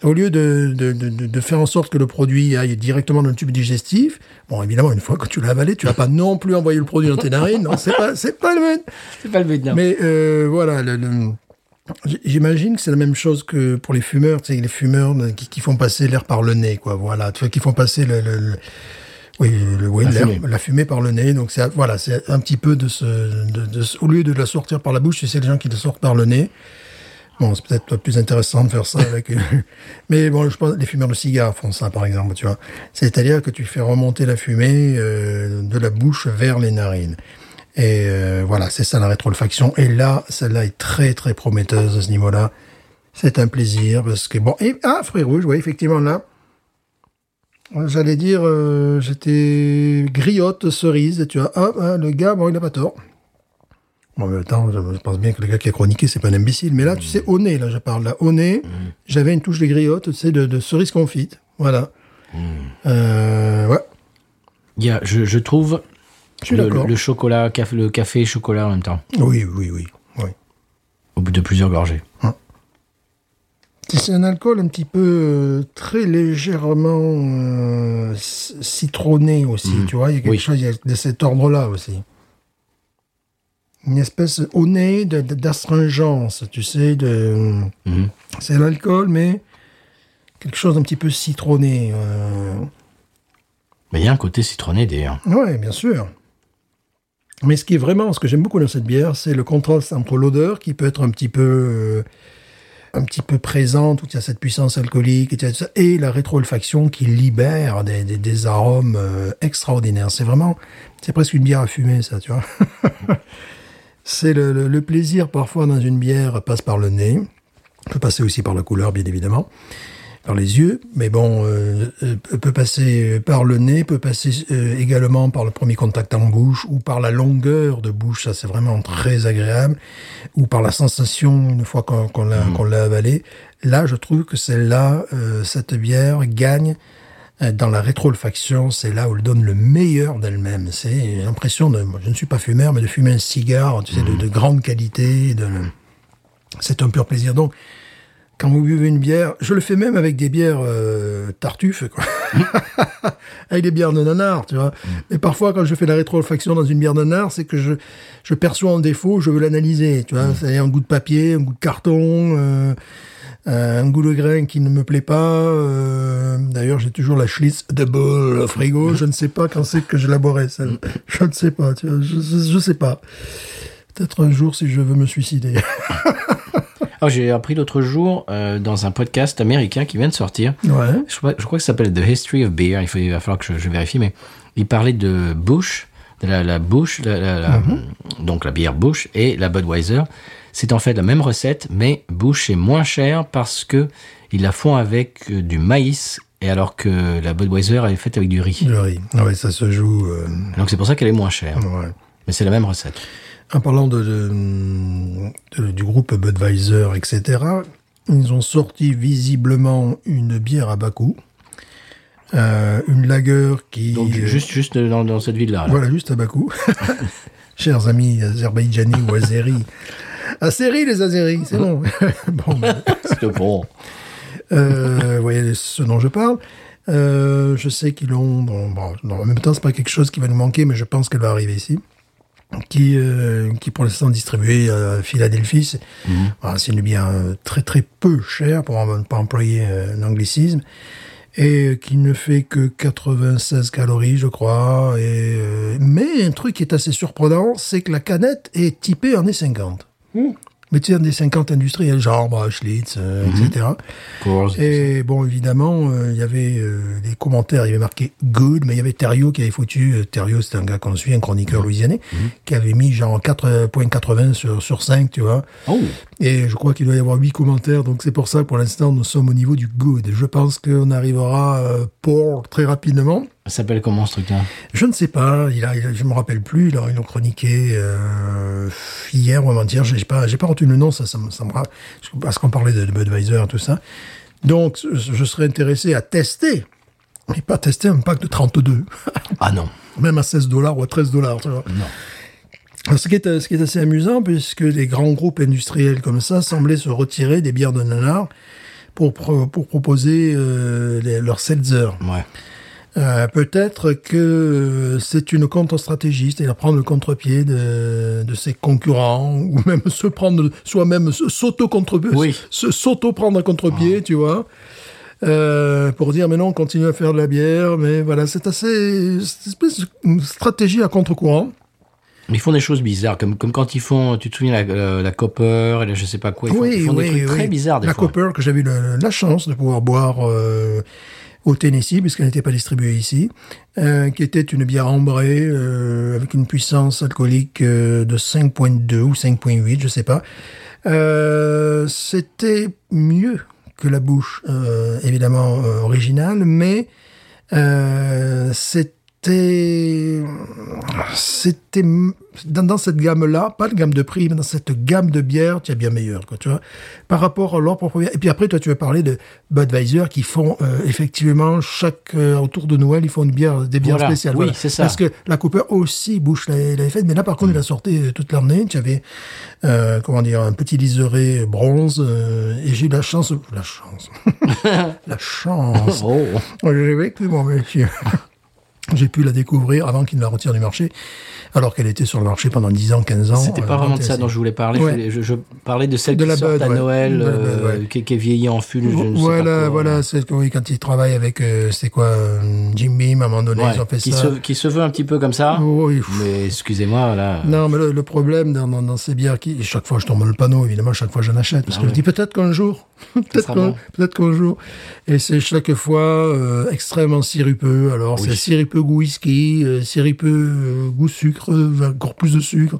Au lieu de, de, de, faire en sorte que le produit aille directement dans le tube digestif, bon, évidemment, une fois que tu l'as avalé, tu vas pas non plus envoyer le produit dans tes narines. Non, c'est pas, c'est pas le but. C'est pas le but, non. Mais euh, voilà, le- le- j- j'imagine que c'est la même chose que pour les fumeurs, tu sais, les fumeurs euh, qui, qui font passer l'air par le nez, quoi. Voilà, tu vois, qui font passer le, le- le- oui, le- oui, La fumée. la fumée par le nez. Donc c'est voilà, c'est un petit peu de ce, de, de au lieu de la sortir par la bouche, c'est les gens qui la sortent par le nez. Bon, c'est peut-être plus intéressant de faire ça avec. [LAUGHS] Mais bon, je pense que les fumeurs de cigares font ça, par exemple, tu vois. C'est-à-dire que tu fais remonter la fumée euh, de la bouche vers les narines. Et euh, voilà, c'est ça la rétro-olfaction. Et là, celle-là est très très prometteuse à ce niveau-là. C'est un plaisir parce que bon. Et ah, fruits rouges, oui, effectivement là. J'allais dire, euh, j'étais griotte cerise. Tu vois, ah, ah, le gars, bon, il a pas tort. En même temps, je pense bien que le gars qui a chroniqué, c'est pas un imbécile. Mais là, tu sais, au nez, là, je parle là, au nez, j'avais une touche de griotte, tu sais, de, de cerise confite. Voilà. Euh, ouais. Il y a, je, je trouve Je le, chocolat, le café et chocolat en même temps, Oui, oui, oui, oui. au bout de plusieurs gorgées. C'est un alcool un petit peu euh, très légèrement euh, citronné aussi, tu vois. Il y a quelque Oui. chose il y a de cet ordre-là aussi. Une espèce au nez d'astringence, tu sais. De... Mhm. C'est l'alcool, mais quelque chose d'un petit peu citronné. euh. Mais il y a un côté citronné d'ailleurs. Ouais, bien sûr. Mais ce qui est vraiment, ce que j'aime beaucoup dans cette bière, c'est le contraste entre l'odeur qui peut être un petit peu, euh, un petit peu présente, où il y a cette puissance alcoolique, et, la rétro-olfaction qui libère des, des, des arômes euh, extraordinaires. C'est vraiment, c'est presque une bière à fumer, ça, tu vois. [LAUGHS] c'est le, le- le plaisir parfois dans une bière passe par le nez, peut passer aussi par la couleur, bien évidemment, par les yeux, mais bon, euh, euh, peut passer par le nez, peut passer euh, également par le premier contact en bouche ou par la longueur de bouche, ça c'est vraiment très agréable, ou par la sensation une fois qu'on l'a l'a avalé. Là, je trouve que celle-là, euh, cette bière gagne dans la rétro-olfaction, c'est là où elle donne le meilleur d'elle-même. C'est l'impression de, moi, je ne suis pas fumeur, mais de fumer un cigare, tu sais, de, de grande qualité, de, c'est un pur plaisir. Donc, quand vous buvez une bière, je le fais même avec des bières euh, tartuffes, quoi. [LAUGHS] avec des bières de nanar, tu vois. Mais parfois, quand je fais la rétro-olfaction dans une bière de nanar, c'est que je, je perçois un défaut, je veux l'analyser, tu vois. C'est un goût de papier, un goût de carton, euh, euh, un goût de grain qui ne me plaît pas. euh, D'ailleurs, j'ai toujours la Schlitz de bol au frigo. Je ne sais pas quand c'est que je la boirai, celle. [LAUGHS] Je ne sais pas, tu vois. Je, sais pas. Peut-être un jour si je veux me suicider. Oh, [LAUGHS] j'ai appris l'autre jour euh, dans un podcast américain qui vient de sortir. ouais. Je crois, je crois que ça s'appelle The History of Beer. Il, faut, il va falloir que je, je vérifie, mais il parlait de Bush, de la, la Bush, la, la- la- donc la bière Bush et la Budweiser. C'est en fait la même recette, mais Bush est moins cher parce que ils la font avec euh, du maïs, et alors que la Budweiser elle est faite avec du riz. Le riz. Ah Ouais, ça se joue. euh, Donc c'est pour ça qu'elle est moins chère. ouais. Mais c'est la même recette. En parlant de, de- de- du groupe Budweiser, etc., ils ont sorti visiblement une bière à bas coût. Euh, une lager qui... Donc juste, juste dans, dans cette ville-là. là. Voilà, juste à bas coût. [LAUGHS] Chers amis azerbaïdjanis ou azéris. [LAUGHS] Azéris, les azéris, c'est bon. [LAUGHS] bon, ben, C'est bon. euh, vous voyez ce dont je parle. Euh, je sais qu'ils l'ont. Bon, bon, en même temps, c'est pas quelque chose qui va nous manquer, mais je pense qu'elle va arriver ici. Qui, euh, qui pour l'instant distribuée à Philadelphie. C'est voilà, c'est une bière euh, très très peu chère pour ne pas employer un anglicisme et qui ne fait que 96 calories, je crois. Et, mais un truc qui est assez surprenant, c'est que la canette est typée en E50. Mais tu sais, en E50 industriels, genre bah, Schlitz, euh, etc. Coors. Et bon, évidemment, euh, il y avait euh, des commentaires, il y avait marqué good, mais il y avait Thériault qui avait foutu, euh, Thériault c'est un gars qu'on suit, un chroniqueur louisianais, qui avait mis genre 4.80 sur, sur 5, tu vois. Oh, Et je crois qu'il doit y avoir 8 commentaires, donc c'est pour ça, pour l'instant, nous sommes au niveau du good. Je pense qu'on arrivera euh, pour très rapidement. ça s'appelle comment ce truc-là? Je ne sais pas, il a, je me rappelle plus, il a, ils l'ont chroniqué euh, hier ou avant-hier, j'ai pas, j'ai pas retenu le nom, ça, ça, me- ça me parce qu'on parlait de, de Budweiser et tout ça. Donc, je serais intéressé à tester, mais pas tester un pack de 32, Ah non. même à 16 dollars ou à 13 dollars, tu Ce qui, est, ce qui est assez amusant, puisque les grands groupes industriels comme ça semblaient se retirer des bières de nanar pour, pro- pour proposer euh, les- leurs seltzer. Ouais. Euh, Peut-être que c'est une contre-stratégie, c'est-à-dire prendre le contre-pied de, de ses concurrents, [LAUGHS] ou même se prendre soi-même, se- s'auto-contre Oui. se s'auto-prendre à contre-pied, tu vois. Euh, pour dire mais non, on continue à faire de la bière, mais voilà, c'est assez, c'est une espèce de une stratégie à contre-courant. Ils font des choses bizarres, comme, comme quand ils font, tu te souviens, la, la, la Copper, la je sais pas quoi, ils font, ils font des trucs très bizarres des La fois. Copper que j'avais eu la chance de pouvoir boire euh, au Tennessee, puisqu'elle n'était pas distribuée ici, euh, qui était une bière ambrée euh, avec une puissance alcoolique de 5.2 ou 5.8, je sais pas. C'était mieux que la bouche, évidemment originale, mais euh, c'était c'était dans, dans cette gamme-là, pas de gamme de prix, mais dans cette gamme de bières, tu es bien meilleur, quoi, tu vois, par rapport à leur propre bière. Et puis après, toi, tu vas parler de Budweiser qui font euh, effectivement chaque euh, autour de Noël, ils font une bière, des bières Voilà, spéciales. oui, Voilà. c'est ça. Parce que la Cooper aussi, l'avait faite, mais là, par contre, il a sorti euh, toute l'année. Tu avais, euh, comment dire, un petit liseré bronze, et j'ai eu la chance, la chance, [LAUGHS] la chance. Oh. J'ai vécu, mon monsieur. J'ai pu la découvrir avant qu'il ne la retire du marché alors qu'elle était sur le marché pendant 10 ans, 15 ans. C'était pas euh, vraiment de ça dont je voulais parler. Ouais. Je, je parlais de celle De qui la sort Bud, à ouais. Noël, De la Bud, euh, ouais. qui, qui est vieillie en pas Voilà, voilà, c'est oui, quand ils travaillent avec, euh, c'est quoi, euh, Jim Beam, à un moment donné, ils ont fait qui, ça. se, qui se veut un petit peu comme ça. Oui, pff. Mais excusez-moi, là. Non, mais le, le problème dans, dans, dans ces bières qui, chaque fois je tombe le panneau, évidemment, chaque fois j'en achète, parce Ah que je dis peut-être qu'un jour, [LAUGHS] peut-être qu'un bon. peut-être qu'un jour, et c'est chaque fois euh, extrêmement sirupeux. Alors Oui. c'est sirupeux goût whisky, euh, sirupeux euh, goût sucre, euh, encore plus de sucre.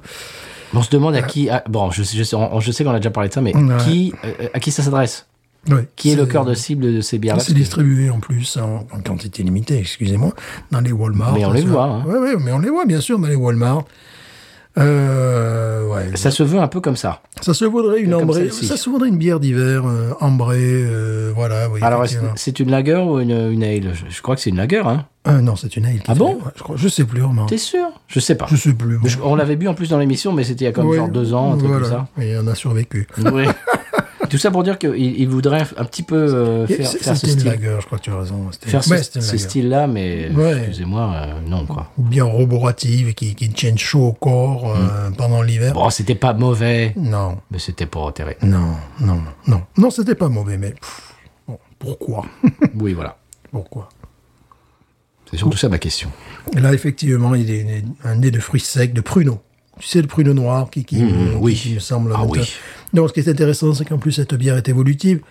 On se demande à qui. bon, je, sais- je sais, on- je sais qu'on a déjà parlé de ça, mais Ouais. qui, à qui ça s'adresse? Ouais, Qui est le cœur de cible de ces bières-là? C'est distribué en plus en, en quantité limitée, excusez-moi, dans les Walmart. Mais on les voit, hein. Ouais, mais on les voit bien sûr dans les Walmart. Euh, ouais. Ça se veut un peu comme ça. Ça se voudrait une ambrée, ça se voudrait une bière d'hiver euh, ambrée, euh, voilà. Oui, Alors, c'est une lager ou une, une ale? Je, je crois que c'est une lager, hein Ah non, c'est une ale. Ah bon? ouais, je, crois, je sais plus vraiment. T'es sûr? Je sais pas. Je sais plus. bon. Je- on l'avait bu en plus dans l'émission, mais c'était il y a comme Oui, genre deux ans, un truc voilà. comme ça. Et on a survécu. Oui. [LAUGHS] Tout ça pour dire qu'il il voudrait un petit peu euh, faire, ce style. lager, je crois que tu as raison. Faire ce, Ouais, ce style-là, mais Ouais. excusez-moi, euh, non quoi. Bien roborative, qui, qui tienne chaud au corps euh, pendant l'hiver. Mm. Bon, c'était pas mauvais, Non, mais c'était pas enterré. non, non, non. Non, non c'était pas mauvais, mais pff, bon, pourquoi? [LAUGHS] Oui, voilà. Pourquoi? C'est surtout ça ma question. Là, effectivement, il est un nez de fruits secs, de pruneaux. Tu sais, le pruneau noir qui, qui, Mmh, qui- oui. qui me semble... Ah oui. Donc, ce qui est intéressant, c'est qu'en plus, cette bière est évolutive,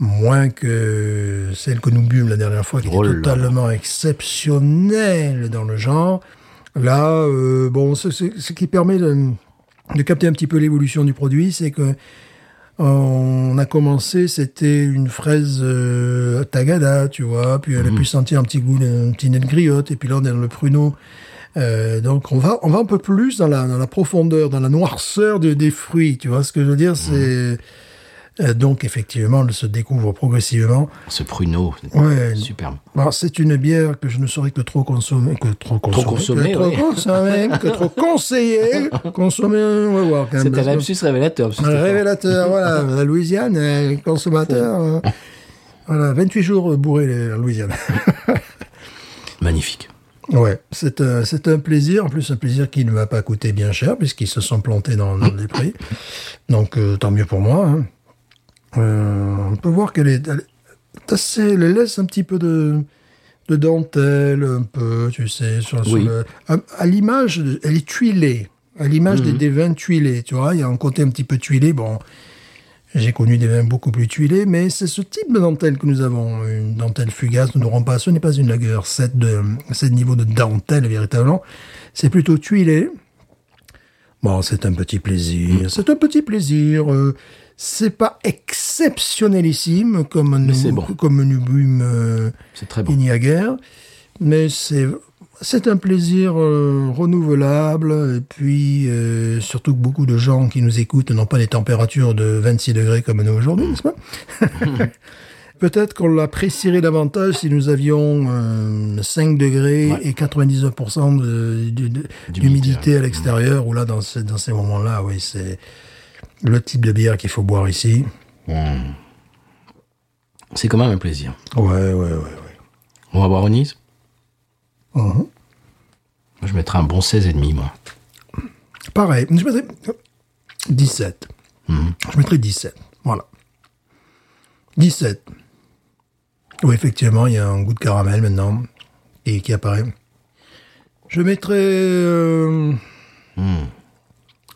moins que celle que nous bûmes la dernière fois, qui Oh était là totalement exceptionnelle dans le genre. Là, euh, bon, ce, ce- ce qui permet de, de capter un petit peu l'évolution du produit, c'est que on a commencé, c'était une fraise euh, tagada, tu vois, puis elle a pu sentir un petit goût, un petit nez de griotte, et puis là on est dans le pruneau. Euh, donc on va, on va un peu plus dans la, dans la profondeur, dans la noirceur de- des fruits, tu vois ce que je veux dire, c'est euh, donc effectivement elle se découvre progressivement. Ce pruneau, c'est Ouais. superbe. C'est une bière que je ne saurais que trop consommer, que trop consommer, consommer, que trop oui. consommer, que trop conseiller, [LAUGHS] consommer, on va voir quand même. C'est un lapsus révélateur. un révélateur, voilà. [LAUGHS] La Louisiane, euh, consommateur. voilà, 28 jours bourré la Louisiane. [LAUGHS] Magnifique. Ouais, c'est un, c'est un plaisir. En plus, un plaisir qui ne va pas coûter bien cher puisqu'ils se sont plantés dans, dans les prix. Donc, euh, tant mieux pour moi. hein. Euh, on peut voir qu'elle est, elle est assez, elle laisse un petit peu de, de dentelle, un peu, tu sais, sur, sur Oui. le- à, à l'image, elle est tuilée. À l'image des, des vins tuilés, tu vois, il y a un côté un petit peu tuilé. Bon, j'ai connu des vins beaucoup plus tuilés, mais c'est ce type de dentelle que nous avons. Une dentelle fugace, nous n'aurons pas. Ce n'est pas une lager. Cette, de, cette niveau de dentelle, véritablement. C'est plutôt tuilé. Bon, c'est un petit plaisir. C'est un petit plaisir. euh, c'est pas exceptionnelissime comme nous, bon. comme nous bûmes euh, C'est très bon. Mais c'est c'est un plaisir euh, renouvelable et puis euh, surtout que beaucoup de gens qui nous écoutent n'ont pas des températures de 26 degrés comme nous aujourd'hui, n'est-ce pas [LAUGHS] Peut-être qu'on l'apprécierait davantage si nous avions euh, 5 degrés Ouais. et 99% de- de- de- d'humidité à l'extérieur, ou là, dans, ce- dans ces moments-là, oui, c'est le type de bière qu'il faut boire ici. C'est quand même un plaisir. Ouais, ouais, ouais. ouais. On va boire une Nice? Moi, Je mettrai un bon 16,5, moi. Pareil, je mettrais 17. Mhm. Je mettrais 17. Voilà. 17. Oui, effectivement, il y a un goût de caramel maintenant et qui apparaît. Je mettrais euh, Mhm.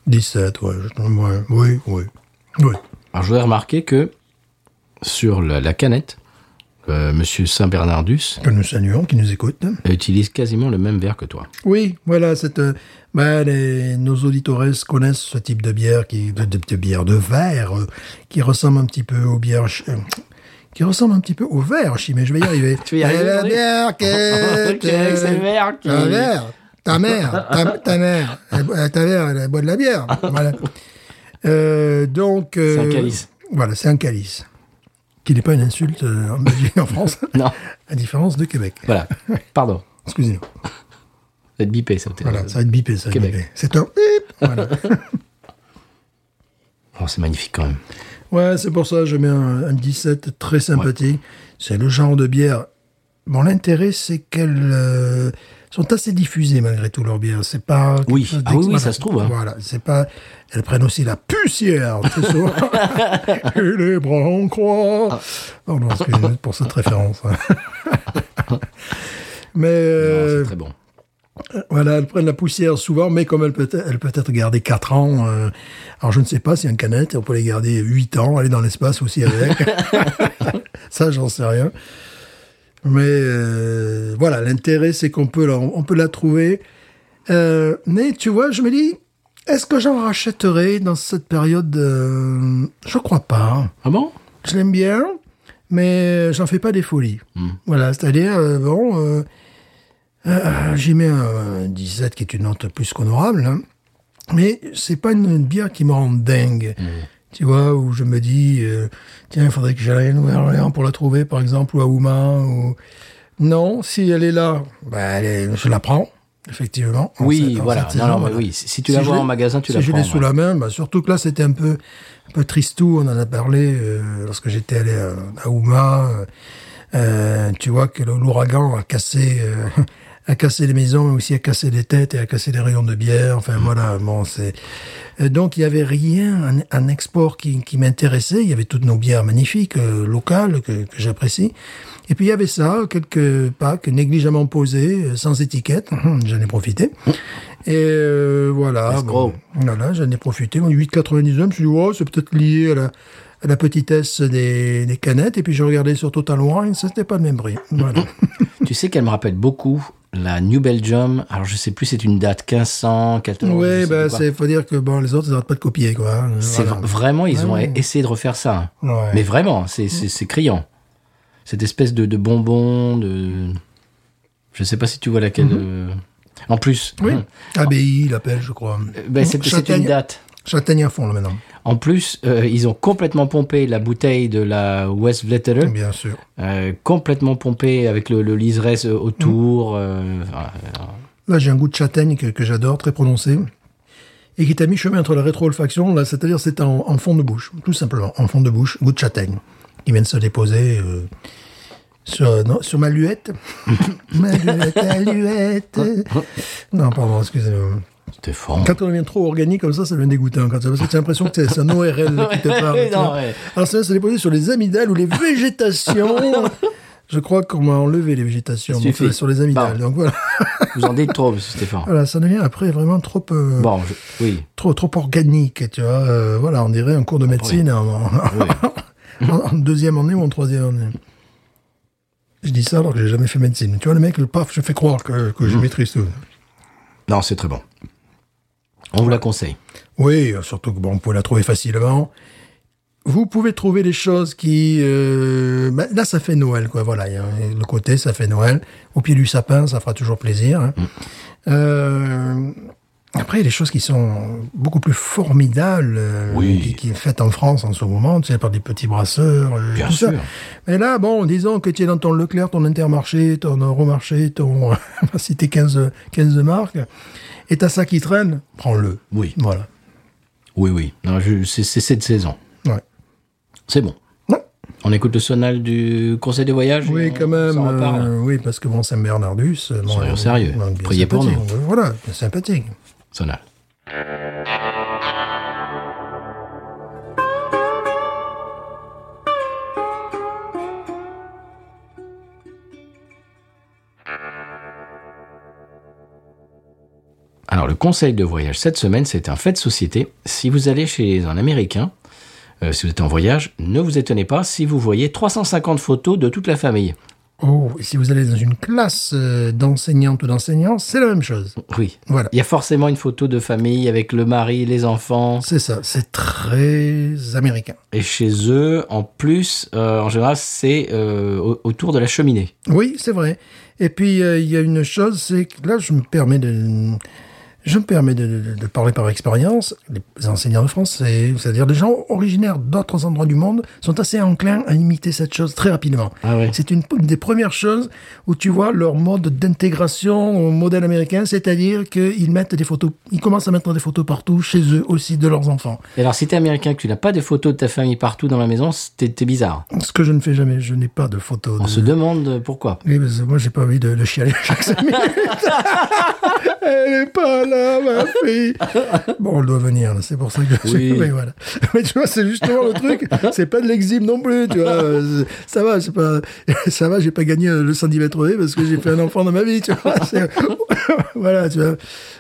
17, ouais, je- ouais, oui, oui, oui. Alors, je voudrais remarquer que sur la, la canette, euh, Monsieur Saint-Bernardus Que nous saluons, qui nous écoutent. utilise quasiment le même verre que toi. Oui, voilà, cette, euh, ben, les- nos auditeurs connaissent ce type de bière, qui, de, de- de bière de verre, euh, qui ressemble un petit peu aux bières, qui ressemble un petit peu au verre, mais je vais y arriver. [LAUGHS] Tu vas y arriver, la bière que [LAUGHS] Ok, c'est verre qui- verre. Ta mère, ta, ta mère, elle ta mère, elle boit de la bière. [LAUGHS] Voilà. Euh, donc. euh, C'est un calice. Voilà, c'est un calice. Qui n'est pas une insulte euh, en Belgique, en France, [LAUGHS] Non, à différence de Québec. voilà. Pardon. Excusez-nous. Ça va être bipé, ça. Voilà, ça va être bipé, ça Québec. C'est un bip. Voilà. [LAUGHS] Oh, c'est magnifique quand même. Ouais, c'est pour ça que je mets un, un 17 très sympathique. C'est le genre de bière. Bon, l'intérêt, c'est qu'elle euh, sont assez diffusées malgré tout leurs bières. C'est pas Oui. Ah oui, ça se trouve, hein. Voilà, c'est pas. Elles prennent aussi la souvent. [LAUGHS] Et les bras en croix. Excusez-moi pour cette référence. hein. [LAUGHS] Mais Non, euh, c'est très bon. voilà, elles prennent la poussière souvent, mais comme elle peut, elle peut être gardée 4 ans, euh, alors je ne sais pas si en canette, on peut les garder 8 ans, aller dans l'espace aussi avec. [LAUGHS] Ça, j'en sais rien. Mais euh, voilà, l'intérêt, c'est qu'on peut, la, on peut la trouver. Euh, mais tu vois, je me dis, est-ce que j'en rachèterai dans cette période euh, Je crois pas. Ah bon? Je l'aime bien, mais j'en fais pas des folies. Voilà, c'est-à-dire, euh, bon, j'y mets un, un 17 qui est une note plus qu'honorable, hein, mais c'est pas une, une bière qui me rend dingue. Tu vois, où je me dis, euh, tiens, il faudrait que j'aille à Nouvelle-Orléans pour la trouver, par exemple, ou à Houma. Ou... Non, si elle est là, bah, elle est- je la prends, effectivement. en Oui, cette- voilà. cette Non, saison, non, mais voilà. oui. Si si tu la je vois en magasin, tu si la je prends. l'ai sous la main, bah, surtout que là, c'était un peu, un peu tristou. On en a parlé euh, lorsque j'étais allé à, à Houma. euh, euh, tu vois que l'ouragan a cassé, a cassé les maisons, mais aussi a cassé les têtes et a cassé les rayons de bière. Enfin, voilà. Bon, c'est euh, donc il y avait rien en, en export qui, qui m'intéressait. Il y avait toutes nos bières magnifiques euh, locales que, que j'apprécie. Et puis il y avait ça, quelques packs négligemment posés, euh, sans étiquette. [LAUGHS] J'en ai profité. Et euh, voilà. Escroc. Voilà, j'en ai profité. Mon 8,99, je me suis dit, oh, c'est peut-être lié à la, à la petitesse des, des canettes. Et puis j'ai regardé sur Total Wine, ça c'était pas le même prix. Voilà. [LAUGHS] Tu sais qu'elle me rappelle beaucoup la New Belgium. Alors, je sais plus, c'est une date 1500, 14. je ouais, sais bah, c'est, faut dire que bon, les autres, ils n'arrêtent pas de copier, quoi. hein. C'est Voilà. vraiment, ils ont Ouais. essayé de refaire ça. hein. Ouais. Mais vraiment, c'est c'est criant. Cette espèce de, de bonbon, de. Je sais pas si tu vois laquelle. euh, En plus, Oui. ABI, il l'appelle, je crois. ben, c'est une date. Châtaigne à fond, là, maintenant. En plus, euh, ils ont complètement pompé la bouteille de la West Vleteren, Bien sûr. euh, complètement pompé avec le, le liseresse euh, autour. euh, Là, j'ai un goût de châtaigne que, que j'adore, très prononcé. Et qui t'a mis chemin entre la rétro-olfaction, là, c'est-à-dire c'est en, en fond de bouche, tout simplement, en fond de bouche, goût de châtaigne, qui vient de se déposer sur, non, sur ma luette. [LAUGHS] ma luette, aluette. Non, pardon, excusez-moi. Quand on devient trop organique comme ça, ça devient dégoûtant. Quand que t'as l'impression que c'est c'est un ORL [LAUGHS] qui te parle. Tu non, ouais. Alors ça se déposer sur les amygdales ou les végétations. [LAUGHS] Je crois qu'on m'a enlevé les végétations suffit. sur les amygdales. Bon. Donc voilà. [LAUGHS] Vous en dites trop, Stéphane. Voilà, ça devient après vraiment trop, euh, Bon, je- oui. trop, trop organique, tu vois. Euh, voilà, on dirait un cours de médecine en, en- oui. en deuxième année ou en troisième année. Je dis ça alors que j'ai jamais fait médecine. Tu vois, le mec, le paf, je fais croire que, que Mmh. je maîtrise tout. Non, c'est très bon. On vous la conseille. Oui, surtout que bon, vous pouvez la trouver facilement. Vous pouvez trouver des choses qui... euh, ben, là, ça fait Noël, quoi. Voilà, il y a le côté, ça fait Noël. Au pied du sapin, ça fera toujours plaisir. hein. Euh, après, il y a des choses qui sont beaucoup plus formidables, euh, Oui. qui, qui est faite en France en ce moment, tu sais, par des petits brasseurs. euh, Bien tout ça. sûr. Mais là, bon, disons que tu es dans ton Leclerc, ton Intermarché, ton Euromarché, ton... [LAUGHS] on va citer 15, 15 marques, et t'as ça qui traîne, prends-le. Oui. Voilà. Oui, oui. C'est cette saison. Ouais. C'est bon. On écoute le sonal du conseil de voyage Oui, quand même. euh, oui, parce que bon, Saint Bernardus. euh, bon, sérieux. bon, bien Priez pour. Euh, Voilà, sympathique. Alors, le conseil de voyage cette semaine, c'est un fait de société. Si vous allez chez un Américain, euh, si vous êtes en voyage, ne vous étonnez pas si vous voyez 350 photos de toute la famille. Oh, si vous allez dans une classe euh, d'enseignantes ou d'enseignants, c'est la même chose. Oui. Voilà. Il y a forcément une photo de famille avec le mari, les enfants. C'est ça, c'est très américain. Et chez eux, en plus, euh, en général, c'est euh, au- autour de la cheminée. Oui, c'est vrai. Et puis, euh, il y a une chose, c'est que là, je me permets de... Je me permets de, de- de parler par expérience. Les enseignants de français, c'est-à-dire des gens originaires d'autres endroits du monde, sont assez enclins à imiter cette chose très rapidement. Ah. C'est une, une des premières choses où tu vois leur mode d'intégration au modèle américain, c'est-à-dire qu'ils mettent des photos, ils commencent à mettre des photos partout chez eux aussi de leurs enfants. Et alors, si t'es américain, que tu n'as pas de photos de ta famille partout dans la maison, t'es bizarre. Ce que je ne fais jamais, je n'ai pas de photos. On de- se demande pourquoi. Oui, parce que moi, j'ai pas envie de, de chialer chaque minutes. [LAUGHS] Elle est pas là, ma fille. [LAUGHS] Bon, elle doit venir, c'est pour ça que Oui. [LAUGHS] Mais voilà. Mais tu vois, c'est justement le truc. C'est pas de l'exhibe non plus, tu vois. Ça va, c'est pas, [LAUGHS] ça va, j'ai pas gagné le centimètre V parce que j'ai fait un enfant dans ma vie, tu vois. Voilà, tu vois.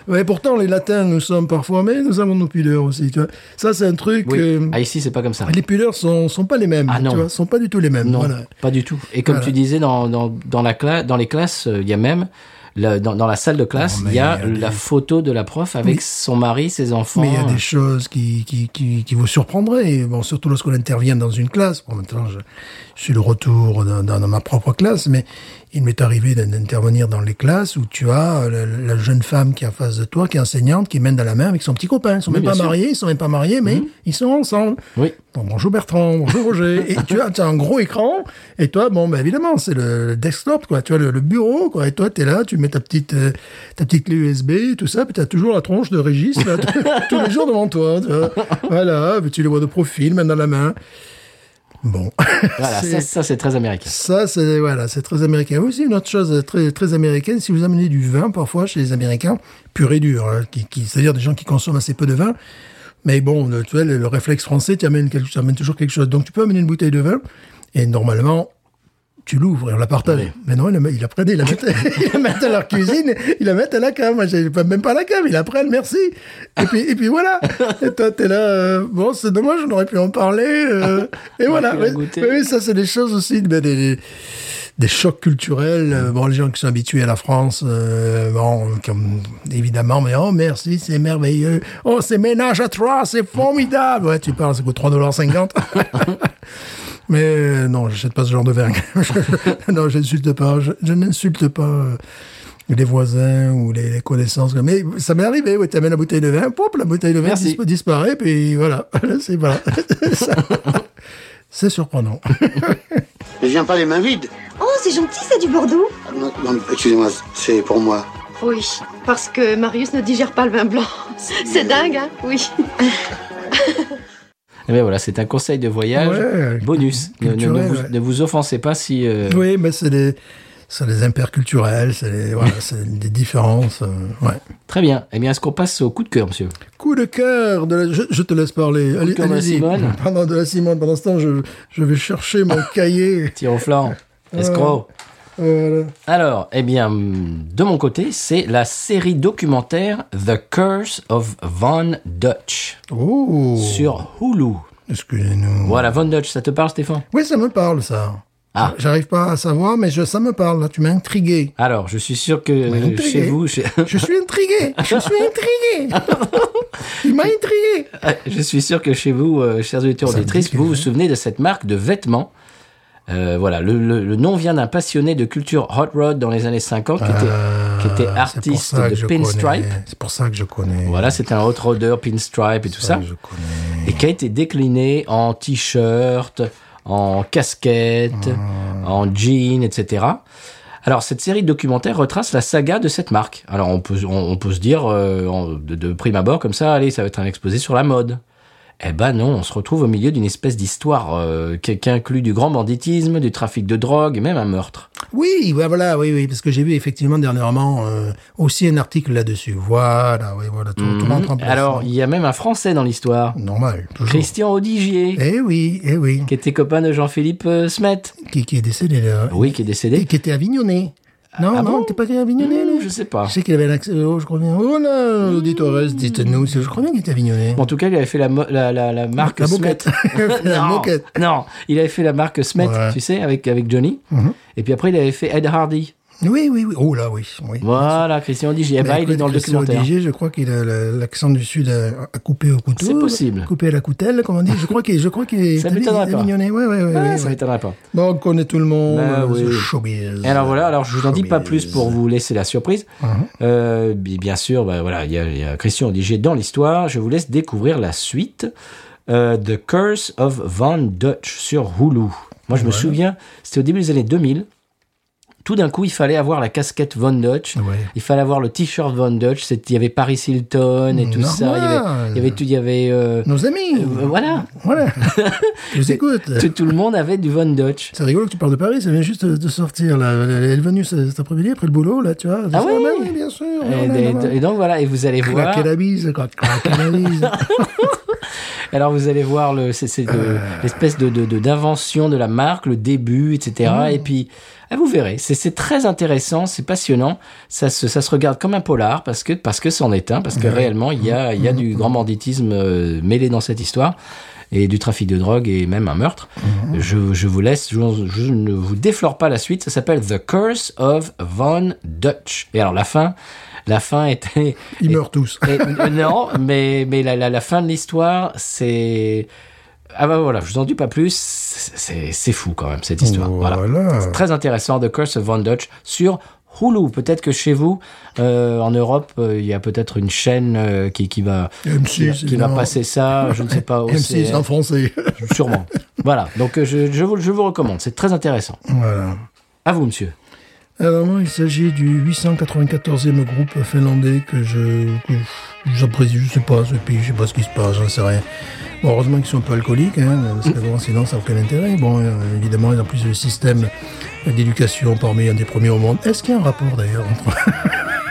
Ouais, pourtant, les latins, nous sommes parfois, mais nous avons nos pudeurs aussi, tu vois. Ça, c'est un truc, Oui. euh, Ah, ici, c'est pas comme ça. les pudeurs sont, sont pas les mêmes, Ah, non. tu vois, sont pas du tout les mêmes. Non, Voilà. pas du tout. Et comme Voilà. tu disais, dans, dans, dans, la cla dans les classes, euh, il y a même, la- dans, dans la salle de classe, il y a il y a la des- photo de la prof avec son mari, ses enfants. Mais il y a des choses qui, qui, qui, qui vous surprendraient. Bon, surtout lorsqu'on intervient dans une classe. Bon, maintenant, je, je suis de retour dans, dans, dans ma propre classe, mais il m'est arrivé d'in- d'intervenir dans les classes où tu as la, la jeune femme qui est en face de toi, qui est enseignante, qui mène dans la main avec son petit copain. Ils sont Oui, même pas sûr. Mhm. mariés, ils sont même pas mariés, mais ils sont ensemble. Oui. Bon, bonjour Bertrand, bonjour Roger. [LAUGHS] et tu as, tu as un gros écran, et toi, bon, bah, évidemment, c'est le desktop, quoi. Tu as le, le bureau, quoi. Et toi, t'es là, tu mets ta petite, euh, ta petite clé USB, tout ça, puis t'as toujours la tronche de Régis, là, [LAUGHS] tous- les jours devant toi. tu vois. Voilà, puis tu les vois de profil, main dans la main. Bon. Voilà, [LAUGHS] ça, ça c'est très américain. Ça, c'est voilà, c'est très américain. Aussi, une autre chose très très américaine, si vous amenez du vin parfois chez les Américains, pur et dur, hein, qui, qui, c'est-à-dire des gens qui consomment assez peu de vin. Mais bon, le, tu vois, le, le réflexe français, tu amènes, quelque, tu amènes toujours quelque chose. Donc, tu peux amener une bouteille de vin et normalement, tu l'ouvres et on la partage. Oui. Mais non, il la prenait, il la [LAUGHS] la mettait à leur cuisine, il la mettait à la cave. Moi, j'ai même pas à la cave, il la prenne, merci. Et puis, et puis voilà. Et toi, t'es là, euh, bon, c'est dommage, on aurait pu en parler. euh, et voilà. oui, ça, c'est des choses aussi, des, des, chocs culturels. Euh, Bon, les gens qui sont habitués à la France, euh, bon, comme, évidemment, mais oh, merci, c'est merveilleux. Oh, c'est ménage à trois, c'est formidable. Ouais, tu parles, ça coûte 3,50$. [LAUGHS] Mais euh, non, j'achète pas ce genre de vin. Je- [LAUGHS] non, je n'insulte pas. Je, je n'insulte pas euh, les voisins ou les, les connaissances. Mais ça m'est arrivé, oui, tu amènes la bouteille de vin, pop, la bouteille de vin disparaît, puis voilà. [LAUGHS] C'est voilà. [LAUGHS] C'est surprenant. Ne viens pas les mains vides. Oh, c'est gentil, c'est du Bordeaux. Ah, Non, non, excusez-moi, c'est pour moi. Oui, parce que Marius ne digère pas le vin blanc. C'est dingue, hein Oui. Et bien voilà, c'est un conseil de voyage Ouais, bonus. Ne, ne- ne culturel, vous, ouais. ne vous offensez pas si. euh, Oui, mais c'est des, c'est des impairs culturels, c'est des, voilà, [LAUGHS] des différences. euh, ouais. Très bien. Eh bien, est-ce qu'on passe au coup de cœur, monsieur? Coup de cœur, de la- je, je te laisse parler. Allez, cœur de la. Simone. Pendant de la Simone, pendant ce temps, je, je vais chercher mon [LAUGHS] cahier. Tire au flanc. Escroc. Voilà. Alors, eh bien, de mon côté, c'est la série documentaire The Curse of Von Dutch Oh. sur Hulu. Excusez-nous. Voilà, Von Dutch, ça te parle, Stéphane? Oui, ça me parle, ça. Ah. J'arrive pas à savoir, mais je, ça me parle. Là, tu m'as intrigué. Alors, je suis sûr que euh, chez vous, chez- [LAUGHS] Je suis intrigué. Je suis intrigué. [LAUGHS] Il m'a intrigué. je suis sûr que chez vous, euh, chers auditeurs auditrices, vous vous souvenez de cette marque de vêtements. Euh, voilà, le, le- le nom vient d'un passionné de culture hot rod dans les années 50 qui était, qui était Ah, c'est pour artiste de pinstripe. C'est pour ça que je connais. Voilà, c'était un hot rodder pinstripe et tout ça. que je connais. et qui a été décliné en t-shirt, en casquette, Ah. en jean, etc. Alors cette série de documentaires retrace la saga de cette marque. Alors on peut on, on peut se dire euh, de, de prime abord comme ça, allez, ça va être un exposé sur la mode. Eh ben non, on se retrouve au milieu d'une espèce d'histoire euh, qui, qui inclut du grand banditisme, du trafic de drogue et même un meurtre. Oui, voilà, oui, oui, parce que j'ai vu effectivement dernièrement euh, aussi un article là-dessus. Voilà, oui, voilà, tout, tout rentre en place. Mhm. Alors il y a même un Français dans l'histoire, normal, toujours. Christian Audigier, Eh oui, eh oui, qui était copain de Jean-Philippe euh, Smet. qui, qui est décédé là. Oui, qui est Et décédé. qui était avignonné. Non, Ah non, bon t'es pas avignonné, Mmh, Je sais pas. Je sais qu'il avait l'accès. Oh, je crois bien. Oh là, auditores, dites-nous. Je crois bien qu'il était avignonné. En tout cas, il avait fait la, mo- la, la, la marque La Smet. [LAUGHS] la non, moquette. non, il avait fait la marque Smet, Ouais. tu sais, avec, avec Johnny. Mhm. Et puis après, il avait fait Ed Hardy. Oui, oui, oui. Oh là, oui. oui. Voilà, Christian Digier. Mais il est dans le Christian documentaire. Digier, je crois qu'il a la- l'accent du sud à, à couper au couteau. C'est possible. Couper à la coutelle, comme on dit. Je crois qu'il, je crois qu'il est, Ça m'étonnerait pas. mignonnet. Ouais, ouais, ouais, Ah, ouais, ça ouais. m'étonnerait pas. Bon, on connaît tout le monde. Bah euh, oui. showbiz. Et alors voilà, alors je vous en dis pas plus pour vous laisser la surprise. Euh, bi- bien sûr, bah, voilà, il y, a- il y a Christian Digier dans l'histoire. Je vous laisse découvrir la suite. Euh, The Curse of Van Dutch sur Hulu. Moi, je me souviens, c'était au début des années 2000. Tout d'un coup, il fallait avoir la casquette Von Dutch. Ouais. Il fallait avoir le t-shirt Von Dutch. Il y avait Paris Hilton et tout ça. Il y avait, Normal. il y avait tout, il y avait, euh, Nos amis. euh, voilà. Voilà. [LAUGHS] Je vous écoute. Tout, tout le monde avait du Von Dutch. C'est rigolo que tu parles de Paris, ça vient juste de sortir là. Elle est venue cet après-midi après le boulot là, tu vois. Ah oui bien sûr. Et, voilà, et- voilà. et donc voilà, et vous allez voir. Claquer la bise, la. [LAUGHS] Alors vous allez voir le, de- Euh. l'espèce de- d'invention de la marque, le début, etc. Mmh. Et puis ah, vous verrez, c'est, très intéressant, c'est passionnant. Ça se, ça se regarde comme un polar parce que parce que c'en est un, parce que réellement il y a il y a Mmh. du grand banditisme euh, mêlé dans cette histoire et du trafic de drogue et même un meurtre. Mmh. Je, je vous laisse, je, je ne vous déflore pas la suite. Ça s'appelle The Curse of Von Dutch. Et alors la fin, la fin était Ils meurent tous. et, non, mais, mais la, la, la fin de l'histoire, c'est. Ah bah voilà, je vous en dis pas plus. C'est fou quand même, cette histoire. Voilà. Très intéressant, The Curse of Von Dutch sur Hulu. Peut-être que chez vous, euh, en Europe, euh, il y a peut-être une chaîne euh, qui, qui va, M6, qui, va- qui va évidemment. passer ça, je ne sais pas. au [LAUGHS] M6 en français. [LAUGHS] Sûrement. voilà, donc je, je, vous, je vous recommande, c'est très intéressant. voilà. À vous, monsieur. Alors moi, il s'agit du 894e groupe finlandais que je, que j'apprécie, je sais pas, ce pays, je sais pas ce qui se passe, j'en sais rien. Bon, heureusement qu'ils sont un peu alcooliques, hein, parce que bon, sinon ça n'a aucun intérêt. Bon, euh, évidemment, ont plus le système d'éducation parmi un des premiers au monde. Est-ce qu'il y a un rapport d'ailleurs entre...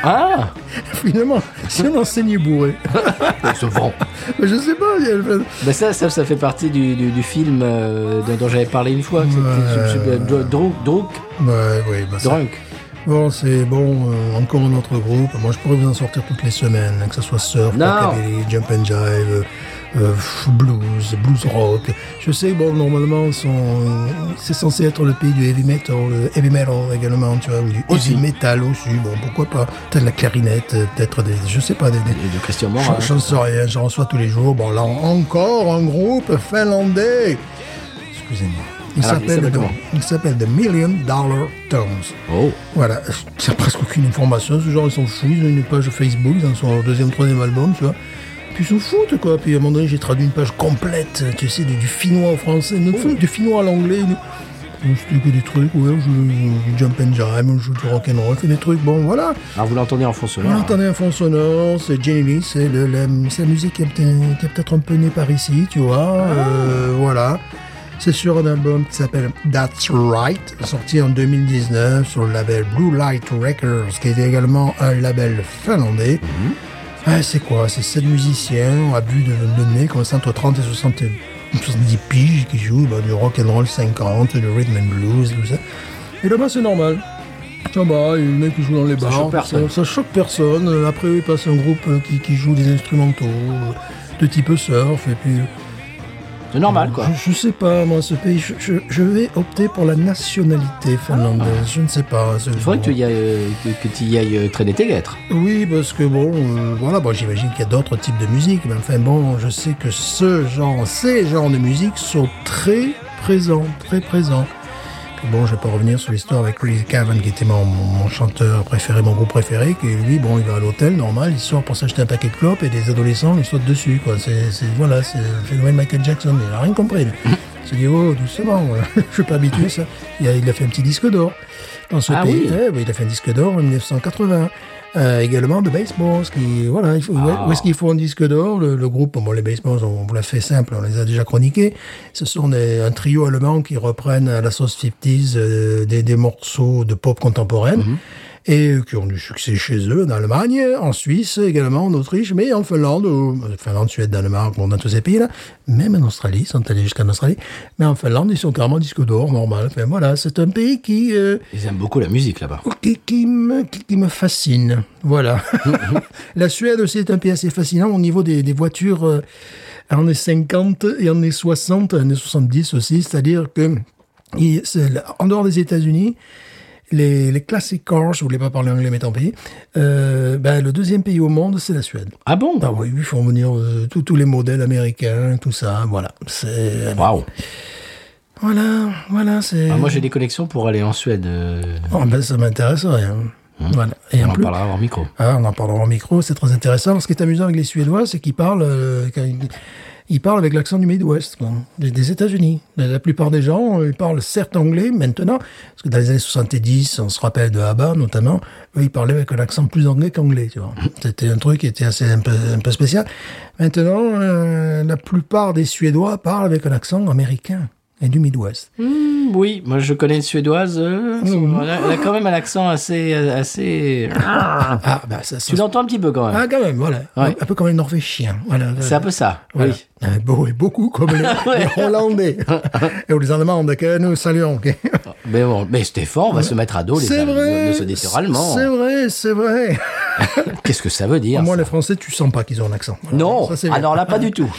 Ah [LAUGHS] Finalement, si on enseignait bourré, [LAUGHS] Se vend. mais je sais pas, a Ben ça, ça, ça fait partie du, du, du film euh, dont, j'avais parlé une fois. Drunk, Drunk, Ouais, ouais, bah Drunk. Bon, c'est bon, euh, encore un autre groupe. Moi, je pourrais vous en sortir toutes les semaines, hein, que ce soit surf, rockabilly, jump and jive, euh, blues, blues rock. Je sais, bon, normalement, c'est censé être le pays du heavy metal, heavy metal également, tu vois, ou du Aussi. heavy metal aussi. Bon, pourquoi pas? Peut-être la clarinette, peut-être des, je sais pas, des, des, de Christian Morin. je, je ne sais rien, j'en reçois tous les jours. Bon, là, encore un groupe finlandais. Excusez-moi. Il s'appelle il s'appelle The Million Dollar Tones. Oh, Voilà, il n'y a presque aucune information. Ce genre, ils s'en foutent. Ils ont une page Facebook, ils en sont au deuxième, troisième album, tu vois. Puis s'en foutent, quoi. Puis à un moment donné, j'ai traduit une page complète, tu sais, du, du finnois au français, non, du finnois à l'anglais. C'était que des trucs, ouais, je joue du jump and jive, je joue du rock and roll, fait des trucs, bon, voilà. alors vous l'entendez en fond On sonore. entendait un fond sonore, c'est Jenny c'est le- la, c'est la musique qui est peut-être un peu née par ici, tu vois. euh, voilà. C'est sur un album qui s'appelle That's Right, sorti en 2019 sur le label Blue Light Records, qui est également un label finlandais. Ah, c'est quoi? C'est sept musiciens à but de, nez, comme ça, entre 30 et 60, 70 piges qui jouent bah, du rock and roll 50, du rhythm and blues, tout ça. Et là-bas, c'est normal. Va, il y a le mec qui joue dans les bars. choque personne. Ça, ça choque personne. Euh, Après, il passe un groupe qui, qui joue des instrumentaux euh, de type surf. Et puis, C'est normal, quoi. je, je sais pas, moi, ce pays, je, je- je vais opter pour la nationalité finlandaise. Je ne sais pas. Il faudrait que tu y ailles, euh, que, que tu y ailles euh, traîner tes guêtres. oui, parce que bon, euh, voilà, bon, j'imagine qu'il y a d'autres types de musique, mais enfin bon, je sais que ce genre, ces genres de musique sont très présents, très présents. Bon, je vais pas revenir sur l'histoire avec Chris Cavan, qui était mon, chanteur préféré, mon groupe préféré, qui lui, bon, il va à l'hôtel, normal, il sort pour s'acheter un paquet de clopes et des adolescents lui sautent dessus, quoi. C'est, voilà, c'est le phénomène Michael Jackson, il a rien compris. Il se dit, oh, doucement, [LAUGHS] je suis pas habitué à ça. Il a, il a fait un petit disque d'or dans ce Ah pays. oui. Oui, il a fait un disque d'or en 1980. Euh, également de Baseballs, qui, voilà, il faut, où- Ah. où est-ce qu'il faut un disque d'or le, le groupe, bon, les Baseballs, on vous l'a fait simple, on les a déjà chroniqués. Ce sont des, un trio allemand qui reprennent à la sauce 50s euh, des, des morceaux de pop contemporaine. Mhm. Et euh, qui ont du succès chez eux, en Allemagne, en Suisse, également en Autriche, mais en Finlande, ou- Finlande, Suède, Danemark, bon, dans tous ces pays-là, même en Australie, ils sont allés jusqu'en Australie, mais en Finlande, ils sont carrément disque d'or, normal. Enfin, voilà, c'est un pays qui, euh, Ils aiment beaucoup la musique là-bas. qui, qui me, qui, qui me fascine. Voilà. [LAUGHS] la Suède aussi est un pays assez fascinant au niveau des, des voitures euh, années 50 et années 60, années 70 aussi. C'est-à-dire que, il- en dehors des États-Unis, les, les classic cars, je voulais pas parler anglais, mais tant pis. Euh, ben, le deuxième pays au monde, c'est la Suède. Ah bon? Ah oui, ils font venir euh, tous tous les modèles américains, tout ça, voilà. C'est Waouh. voilà, voilà, c'est. Ah, moi, j'ai des connexions pour aller en Suède. Oh, ben, ça m'intéresserait. Hein. Voilà. Et on en en plus, parlera hors micro. ah, on en parlera en micro, c'est très intéressant. Alors, ce qui est amusant avec les Suédois, c'est qu'ils parlent, euh, quand ils, ils parlent avec l'accent du Midwest, quoi, des, États-Unis. La, plupart des gens, euh, ils parlent certes anglais maintenant, parce que dans les années 70, on se rappelle de ABBA notamment, eux, ils parlaient avec un accent plus anglais qu'anglais, tu vois. C'était un truc qui était assez un peu, un peu spécial. Maintenant, euh, la plupart des Suédois parlent avec un accent américain et du Midwest. Hmm, oui, moi, je connais une Suédoise. euh, Mmh. elle, a, elle a quand même un accent assez. assez... Ah, bah, ça, tu l'entends un petit peu quand même. Ah, quand même, voilà. Ouais. Un peu comme les Norvégiens. Voilà. C'est un peu ça. Voilà. Oui. Euh, et beaucoup comme les, [LAUGHS] les Hollandais. [LAUGHS] et ou les Allemands que nous saluons. Mais bon, mais Stéphane, on va se mettre à dos les C'est Allemands. C'est vrai, c'est vrai. [LAUGHS] Qu'est-ce que ça veut dire Moi, les Français, tu sens pas qu'ils ont un accent. Voilà. Non, Ça, ah non, là pas du tout.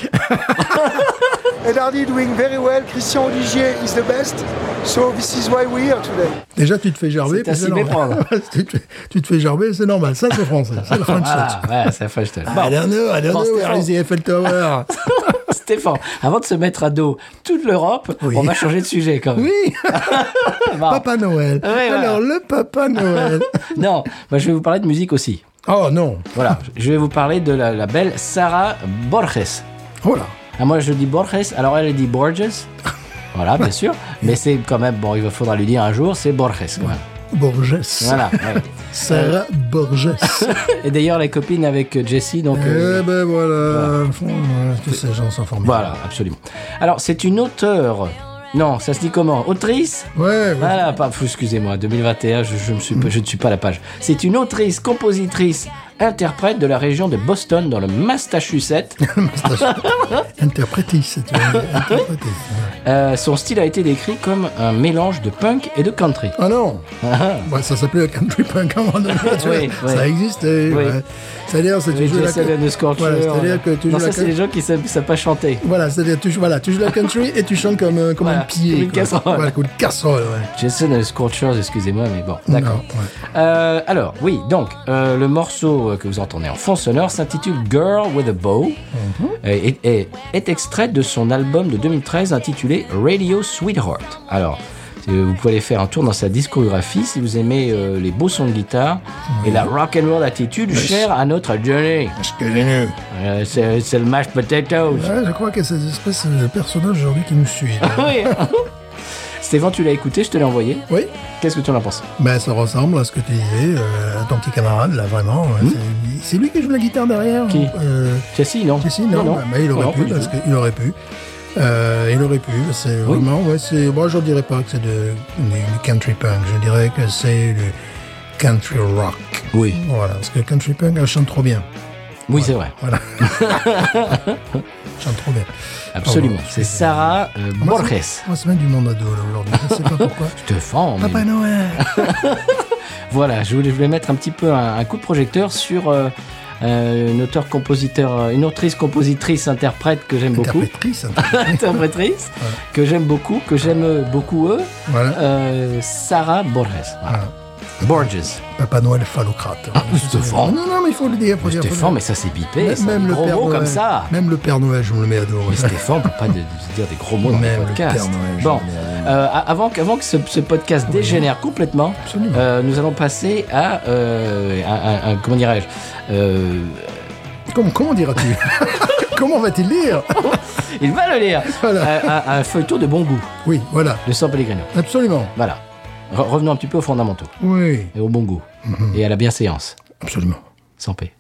And Hardy doing very well. Christian Olivier is the best. So this is why we're here today. Déjà, tu te fais gerber. C'est normal. méprendre. [LAUGHS] tu, te, tu te fais gerber, c'est normal. Ça, c'est français. C'est le French Ah, touch. ouais, ça fait je te- I don't know, I don't Bon, know where Stéphane. is the Eiffel Tower. [LAUGHS] Stéphane, avant de se mettre à dos toute l'Europe, Oui. on va changer de sujet quand même. oui, [LAUGHS] Bon. Papa Noël. Ah ouais, voilà. Alors, le Papa Noël. Non, moi je vais vous parler de musique aussi. Oh non. Voilà, je vais vous parler de la, la belle Sarah Borges. Oh là. Ah, moi je dis Borges, alors elle dit Borges. Voilà, bien sûr. Mais c'est quand même, bon, il faudra lui dire un jour, c'est Borges quand même. Borges. Voilà. ouais. Sarah Borges. [LAUGHS] Et d'ailleurs, les copines avec Jessie, donc. euh, Eh ben voilà. Voilà, Tous ces gens sont formidables. Voilà, absolument. Alors, c'est une auteure. Non, ça se dit comment? Autrice? Ouais, ouais. Voilà, pas, excusez-moi, 2021, je, je, me suis, je ne suis pas à la page. C'est une autrice, compositrice, interprète de la région de Boston, dans le Massachusetts. [LAUGHS] Interprétrice. Euh, son style a été décrit comme un mélange de punk et de country. Ah non Ouais, Ça s'appelait le country punk tu [LAUGHS] vois. Oui, oui. Ça existait. Oui. ouais. C'est-à-dire, c'est joues la the Scorcher. Voilà, c'est-à-dire que tu non, joues ça, la c'est les gens qui ne savent, savent pas chanter. Voilà, c'est-à-dire tu joues, voilà, tu joues la country et tu chantes comme, euh, comme Voilà, un pied. comme une casserole. Voilà, comme une casserole, ouais. Jason and the Scorchers, excusez-moi, mais bon, d'accord. Non, ouais. Euh, alors, oui, donc, euh, le morceau euh, que vous entendez en fond sonore s'intitule Girl with a Bow Mhm. et, et- et est extrait de son album de 2013 intitulé Radio Sweetheart. Alors, euh, vous pouvez aller faire un tour dans sa discographie si vous aimez euh, les beaux sons de guitare et la rock and roll attitude chère à notre Johnny. Euh, c'est le mashed potatoes. Ouais, je crois que c'est cette espèce de personnage aujourd'hui qui nous suit. [LAUGHS] oui. [LAUGHS] Stéphane, tu l'as écouté, je te l'ai envoyé. oui, Qu'est-ce que tu en as pensé? Ben, ça ressemble à ce que tu disais, euh, à ton petit camarade, là, vraiment. ouais, c'est- C'est lui qui joue la guitare derrière. Qui? Euh, non Si, si, non, bah, mais il aurait Non, pu, parce tout. qu'il aurait pu. Euh, il aurait pu, c'est Oui. vraiment, ouais, c'est, moi je dirais pas que c'est de, du country punk, je dirais que c'est du country rock. Oui, Voilà, parce que country punk, elle chante trop bien. Oui, c'est vrai. Voilà. [LAUGHS] trop bien. Absolument. C'est Sarah euh, Moi, Borges. Moi, c'est même du monde ado, là, aujourd'hui. Je sais pas pourquoi. [LAUGHS] Stéphane, mais- Papa Noël. [LAUGHS] Voilà, je voulais, je voulais mettre un petit peu un, un coup de projecteur sur euh, euh, une auteur-compositeur, euh, une autrice-compositrice-interprète que j'aime beaucoup. Interprétrice. interprétrice. Que j'aime beaucoup, que j'aime beaucoup eux, voilà. Sarah Borges. Voilà. Borges. Papa Noël phallocrate. Stéphane. Non, non, mais il faut le dire. Faut dire, Stéphane, mais ça c'est bipé, Même, le gros Père mots Noël. comme ça. Même le Père Noël, je me le mets à dos. Mais Stéphane, peut pas de, de dire des gros mots dans Même le le podcast. Père Noël, bon, euh, avant, que- avant que ce, ce podcast dégénère complètement, euh, nous allons passer à, euh, comment dirais-je, euh, Comment, comment diras-tu [LAUGHS] Comment va-t-il dire il va le lire, Voilà. Euh, un, un feuilleton de bon goût Oui, voilà, de San Pellegrino. absolument. Voilà. Re- revenons un petit peu aux fondamentaux Oui, et au bon goût et à la bienséance. absolument. Sans paix.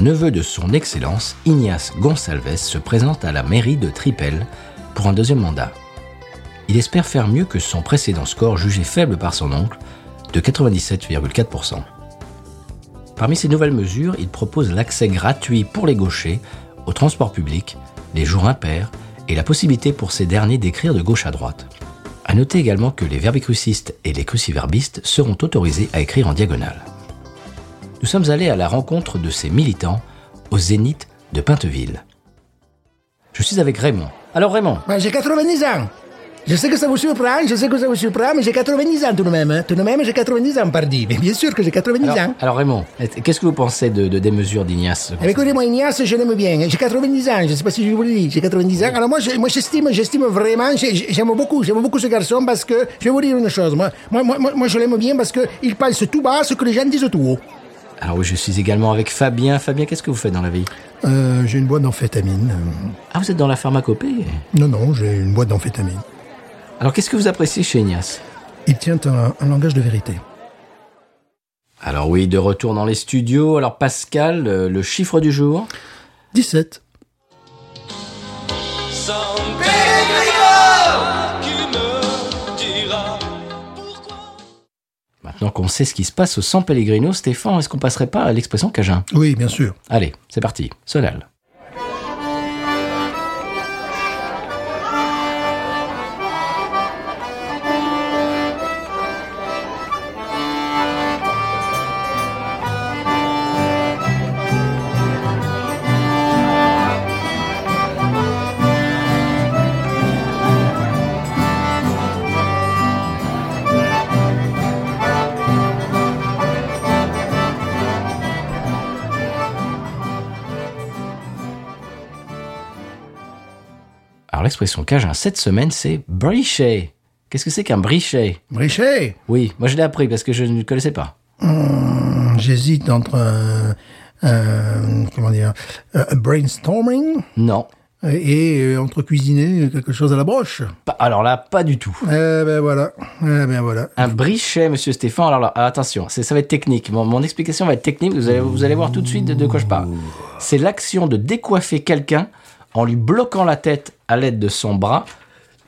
Neveu de son Excellence, Ignace Gonsalves, se présente à la mairie de Tripel pour un deuxième mandat. il espère faire mieux que son précédent score jugé faible par son oncle de 97,4%. Parmi ces nouvelles mesures, il propose l'accès gratuit pour les gauchers au transport public, les jours impairs et la possibilité pour ces derniers d'écrire de gauche à droite. À noter également que les verbicrucistes et les cruciverbistes seront autorisés à écrire en diagonale. Nous sommes allés à la rencontre de ces militants au Zénith de Pinteville. Je suis avec Raymond. Alors Raymond, j'ai 90 ans. Je sais que ça vous surprend, je sais que ça vous surprend, mais j'ai 90 ans tout de même. hein. Tout de même, j'ai 90 ans, pardi. Mais bien sûr que j'ai 90 alors, ans. alors, Raymond, qu'est-ce que vous pensez de, de- des mesures d'Ignace? Eh Écoutez-moi, Ignace, je l'aime bien. J'ai 90 ans, je sais pas si je vous le dis. J'ai 90 ans. Alors moi, je- moi, j'estime, j'estime vraiment, j'ai- j'aime beaucoup, j'aime beaucoup ce garçon parce que, je vais vous dire une chose, moi, moi, moi, moi, je l'aime bien parce que il pense tout bas ce que les gens disent tout haut. Alors oui, je suis également avec Fabien. Fabien, qu'est-ce que vous faites dans la vie Euh, j'ai une boîte d'amphétamine. Ah, vous êtes dans la pharmacopée Non, non, j'ai une boîte d'amphétamine. Alors qu'est-ce que vous appréciez chez Ignace Il tient un, un langage de vérité. Alors oui, de retour dans les studios. Alors Pascal, euh, le chiffre du jour? 17. Maintenant qu'on sait ce qui se passe au San Pellegrino, Stéphane, est-ce qu'on passerait pas à l'expression Cajun? Oui, bien sûr. Allez, c'est parti. Sonal. Alors l'expression Cajun cette semaine, c'est brichet. Qu'est-ce que c'est qu'un brichet? Brichet? Oui, moi je l'ai appris parce que je ne connaissais pas. Hum, J'hésite entre un, un- comment dire, un brainstorming? Non. et euh, entre cuisiner quelque chose à la broche? Pas- alors là, pas du tout. Eh ben voilà. Eh ben voilà. Un brichet, monsieur Stéphane. Alors là, attention, c'est- ça va être technique. Mon, mon explication va être technique. Vous allez, vous allez voir tout de suite de, de quoi je parle. C'est l'action de décoiffer quelqu'un en lui bloquant la tête à l'aide de son bras,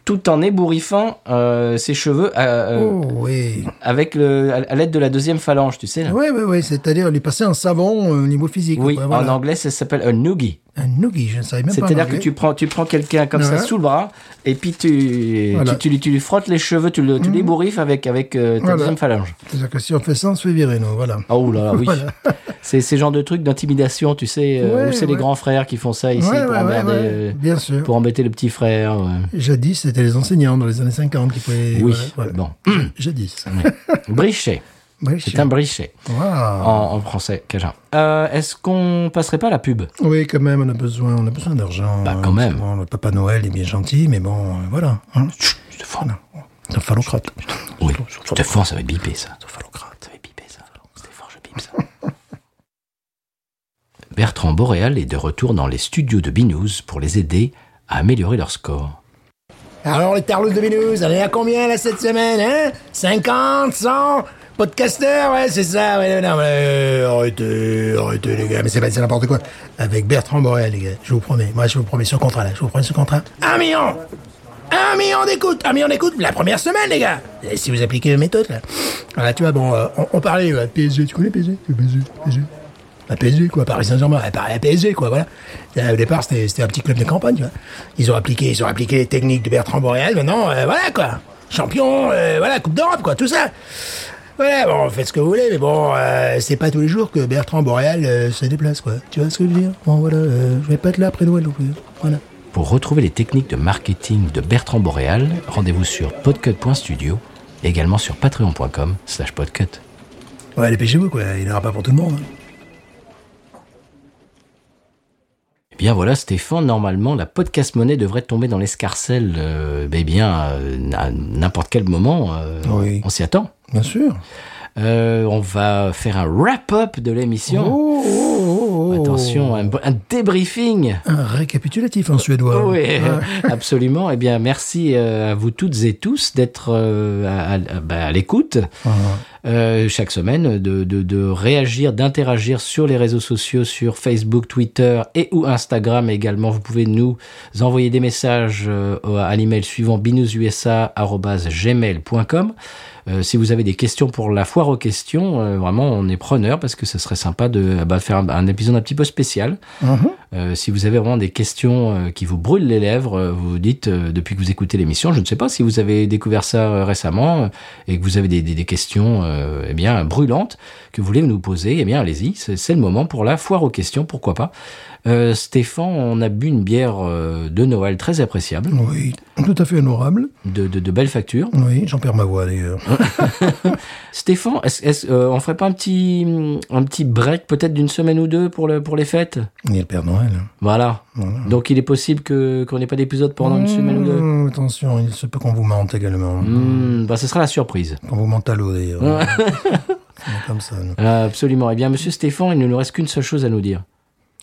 tout en ébouriffant euh, ses cheveux euh, euh, Oh oui. avec le, à, l'aide de la deuxième phalange, tu sais. Là. Oui, oui, oui. C'est-à-dire lui passer un savon au niveau physique. Oui, quoi, voilà. en anglais, ça s'appelle un noogie. Un noogie, je ne savais même pas. C'est-à-dire que tu prends, tu prends quelqu'un comme ça sous le bras et puis tu, Voilà. tu, tu, lui- tu lui frottes les cheveux, tu, le, tu l'ébouriffes avec, avec euh, ta Voilà. deuxième phalange. C'est-à-dire que si on fait ça, on se fait virer, nous. Voilà. Oh là là, oui. Voilà. [LAUGHS] C'est ces genres de trucs d'intimidation, tu sais, euh, Ouais, c'est les grands frères qui font ça ici pour, emmerder, euh, Bien sûr. pour embêter le petit frère. Jadis, c'était les enseignants dans les années 50 qui pouvaient. Oui, bon. Jadis. [LAUGHS] Brichet, c'est un brichet Wow. en, en français cajun. Euh, Est-ce qu'on passerait pas à la pub? Oui, quand même, on a besoin, on a besoin d'argent. Bah, hein, quand même. Bon, le Papa Noël est bien gentil, mais bon, euh, voilà. Hein. Stéphane. C'est un phallocrate. Oui, Stéphane, ça va être bipé ça. Ça va être bipé ça. Stéphane, je bipe ça. [LAUGHS] Bertrand Boréal est de retour dans les studios de Binous pour les aider à améliorer leur score. Alors, les tarlousses de Binous, on est à combien, là, cette semaine, hein? 50, 100 Podcasters, ouais, c'est ça, ouais, non, mais, euh, arrêtez, arrêtez, les gars, mais c'est pas, n'importe quoi. Avec Bertrand Borel, les gars, je vous promets. Moi, je vous promets ce contrat-là. Je vous promets ce contrat. Un million Un million d'écoutes Un million d'écoutes la première semaine, les gars si vous appliquez la méthode, là. Voilà, tu vois, bon, euh, on, on parlait, euh, PSG, tu connais PSG PSG, PSG. PSG, quoi, Paris Saint-Germain, à PSG, quoi, voilà. Au départ, c'était c'était un petit club de campagne, tu vois. Ils ont appliqué, ils ont appliqué les techniques de Bertrand Boréal, maintenant, euh, voilà, quoi. Champion, euh, voilà, Coupe d'Europe, quoi, tout ça. Voilà, bon, faites ce que vous voulez, mais bon, euh, c'est pas tous les jours que Bertrand Boréal euh, se déplace, quoi. Tu vois ce que je veux dire? Bon, voilà, euh, je vais pas être là après Noël non plus. Voilà. Pour retrouver les techniques de marketing de Bertrand Boréal, rendez-vous sur podcut.studio et également sur patreon.com slash podcut. Ouais, dépêchez-vous, quoi. Il n'y en aura pas pour tout le monde. hein. Eh bien voilà Stéphane, normalement la podcast monnaie devrait tomber dans l'escarcelle euh, eh bien euh, à n'importe quel moment, euh, Oui. on s'y attend. Bien sûr. Euh, on va faire un wrap-up de l'émission. Oh, oh, oh, Oh. Attention, un, un débriefing. Un récapitulatif en suédois. Oui, Ouais. [LAUGHS] absolument. Eh bien, merci euh, à vous toutes et tous d'être euh, à, à- bah, à l'écoute euh, chaque semaine, de, de, de réagir, d'interagir sur les réseaux sociaux, sur Facebook, Twitter et ou Instagram également. Vous pouvez nous envoyer des messages à l'email suivant binoususa@gmail.com. Euh, si vous avez des questions pour la foire aux questions, euh, vraiment on est preneur parce que ce serait sympa de bah, faire un, un épisode un petit peu spécial. Euh, si vous avez vraiment des questions euh, qui vous brûlent les lèvres, euh, vous dites euh, depuis que vous écoutez l'émission, je ne sais pas si vous avez découvert ça récemment et que vous avez des, des, des questions eh bien brûlantes que vous voulez nous poser, eh bien allez-y, c'est le moment pour la foire aux questions, pourquoi pas. Euh, Stéphane, on a bu une bière euh, de Noël très appréciable, Oui, tout à fait honorable. de, de, de belle facture. Oui, j'en perds ma voix d'ailleurs. [LAUGHS] Stéphane, est-ce, est-ce, euh, on ferait pas un petit un petit break peut-être d'une semaine ou deux pour le pour les fêtes? Il y a le Père Noël. Voilà. Donc il est possible que qu'on n'ait pas d'épisode pendant une semaine ou deux? Mmh, attention, il se peut qu'on vous mente également. Hmm, bah, ce sera la surprise. Qu'on vous mente à l'eau d'ailleurs. [LAUGHS] Comme ça. absolument. Eh bien, monsieur Stéphane, il ne nous reste qu'une seule chose à nous dire.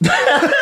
何?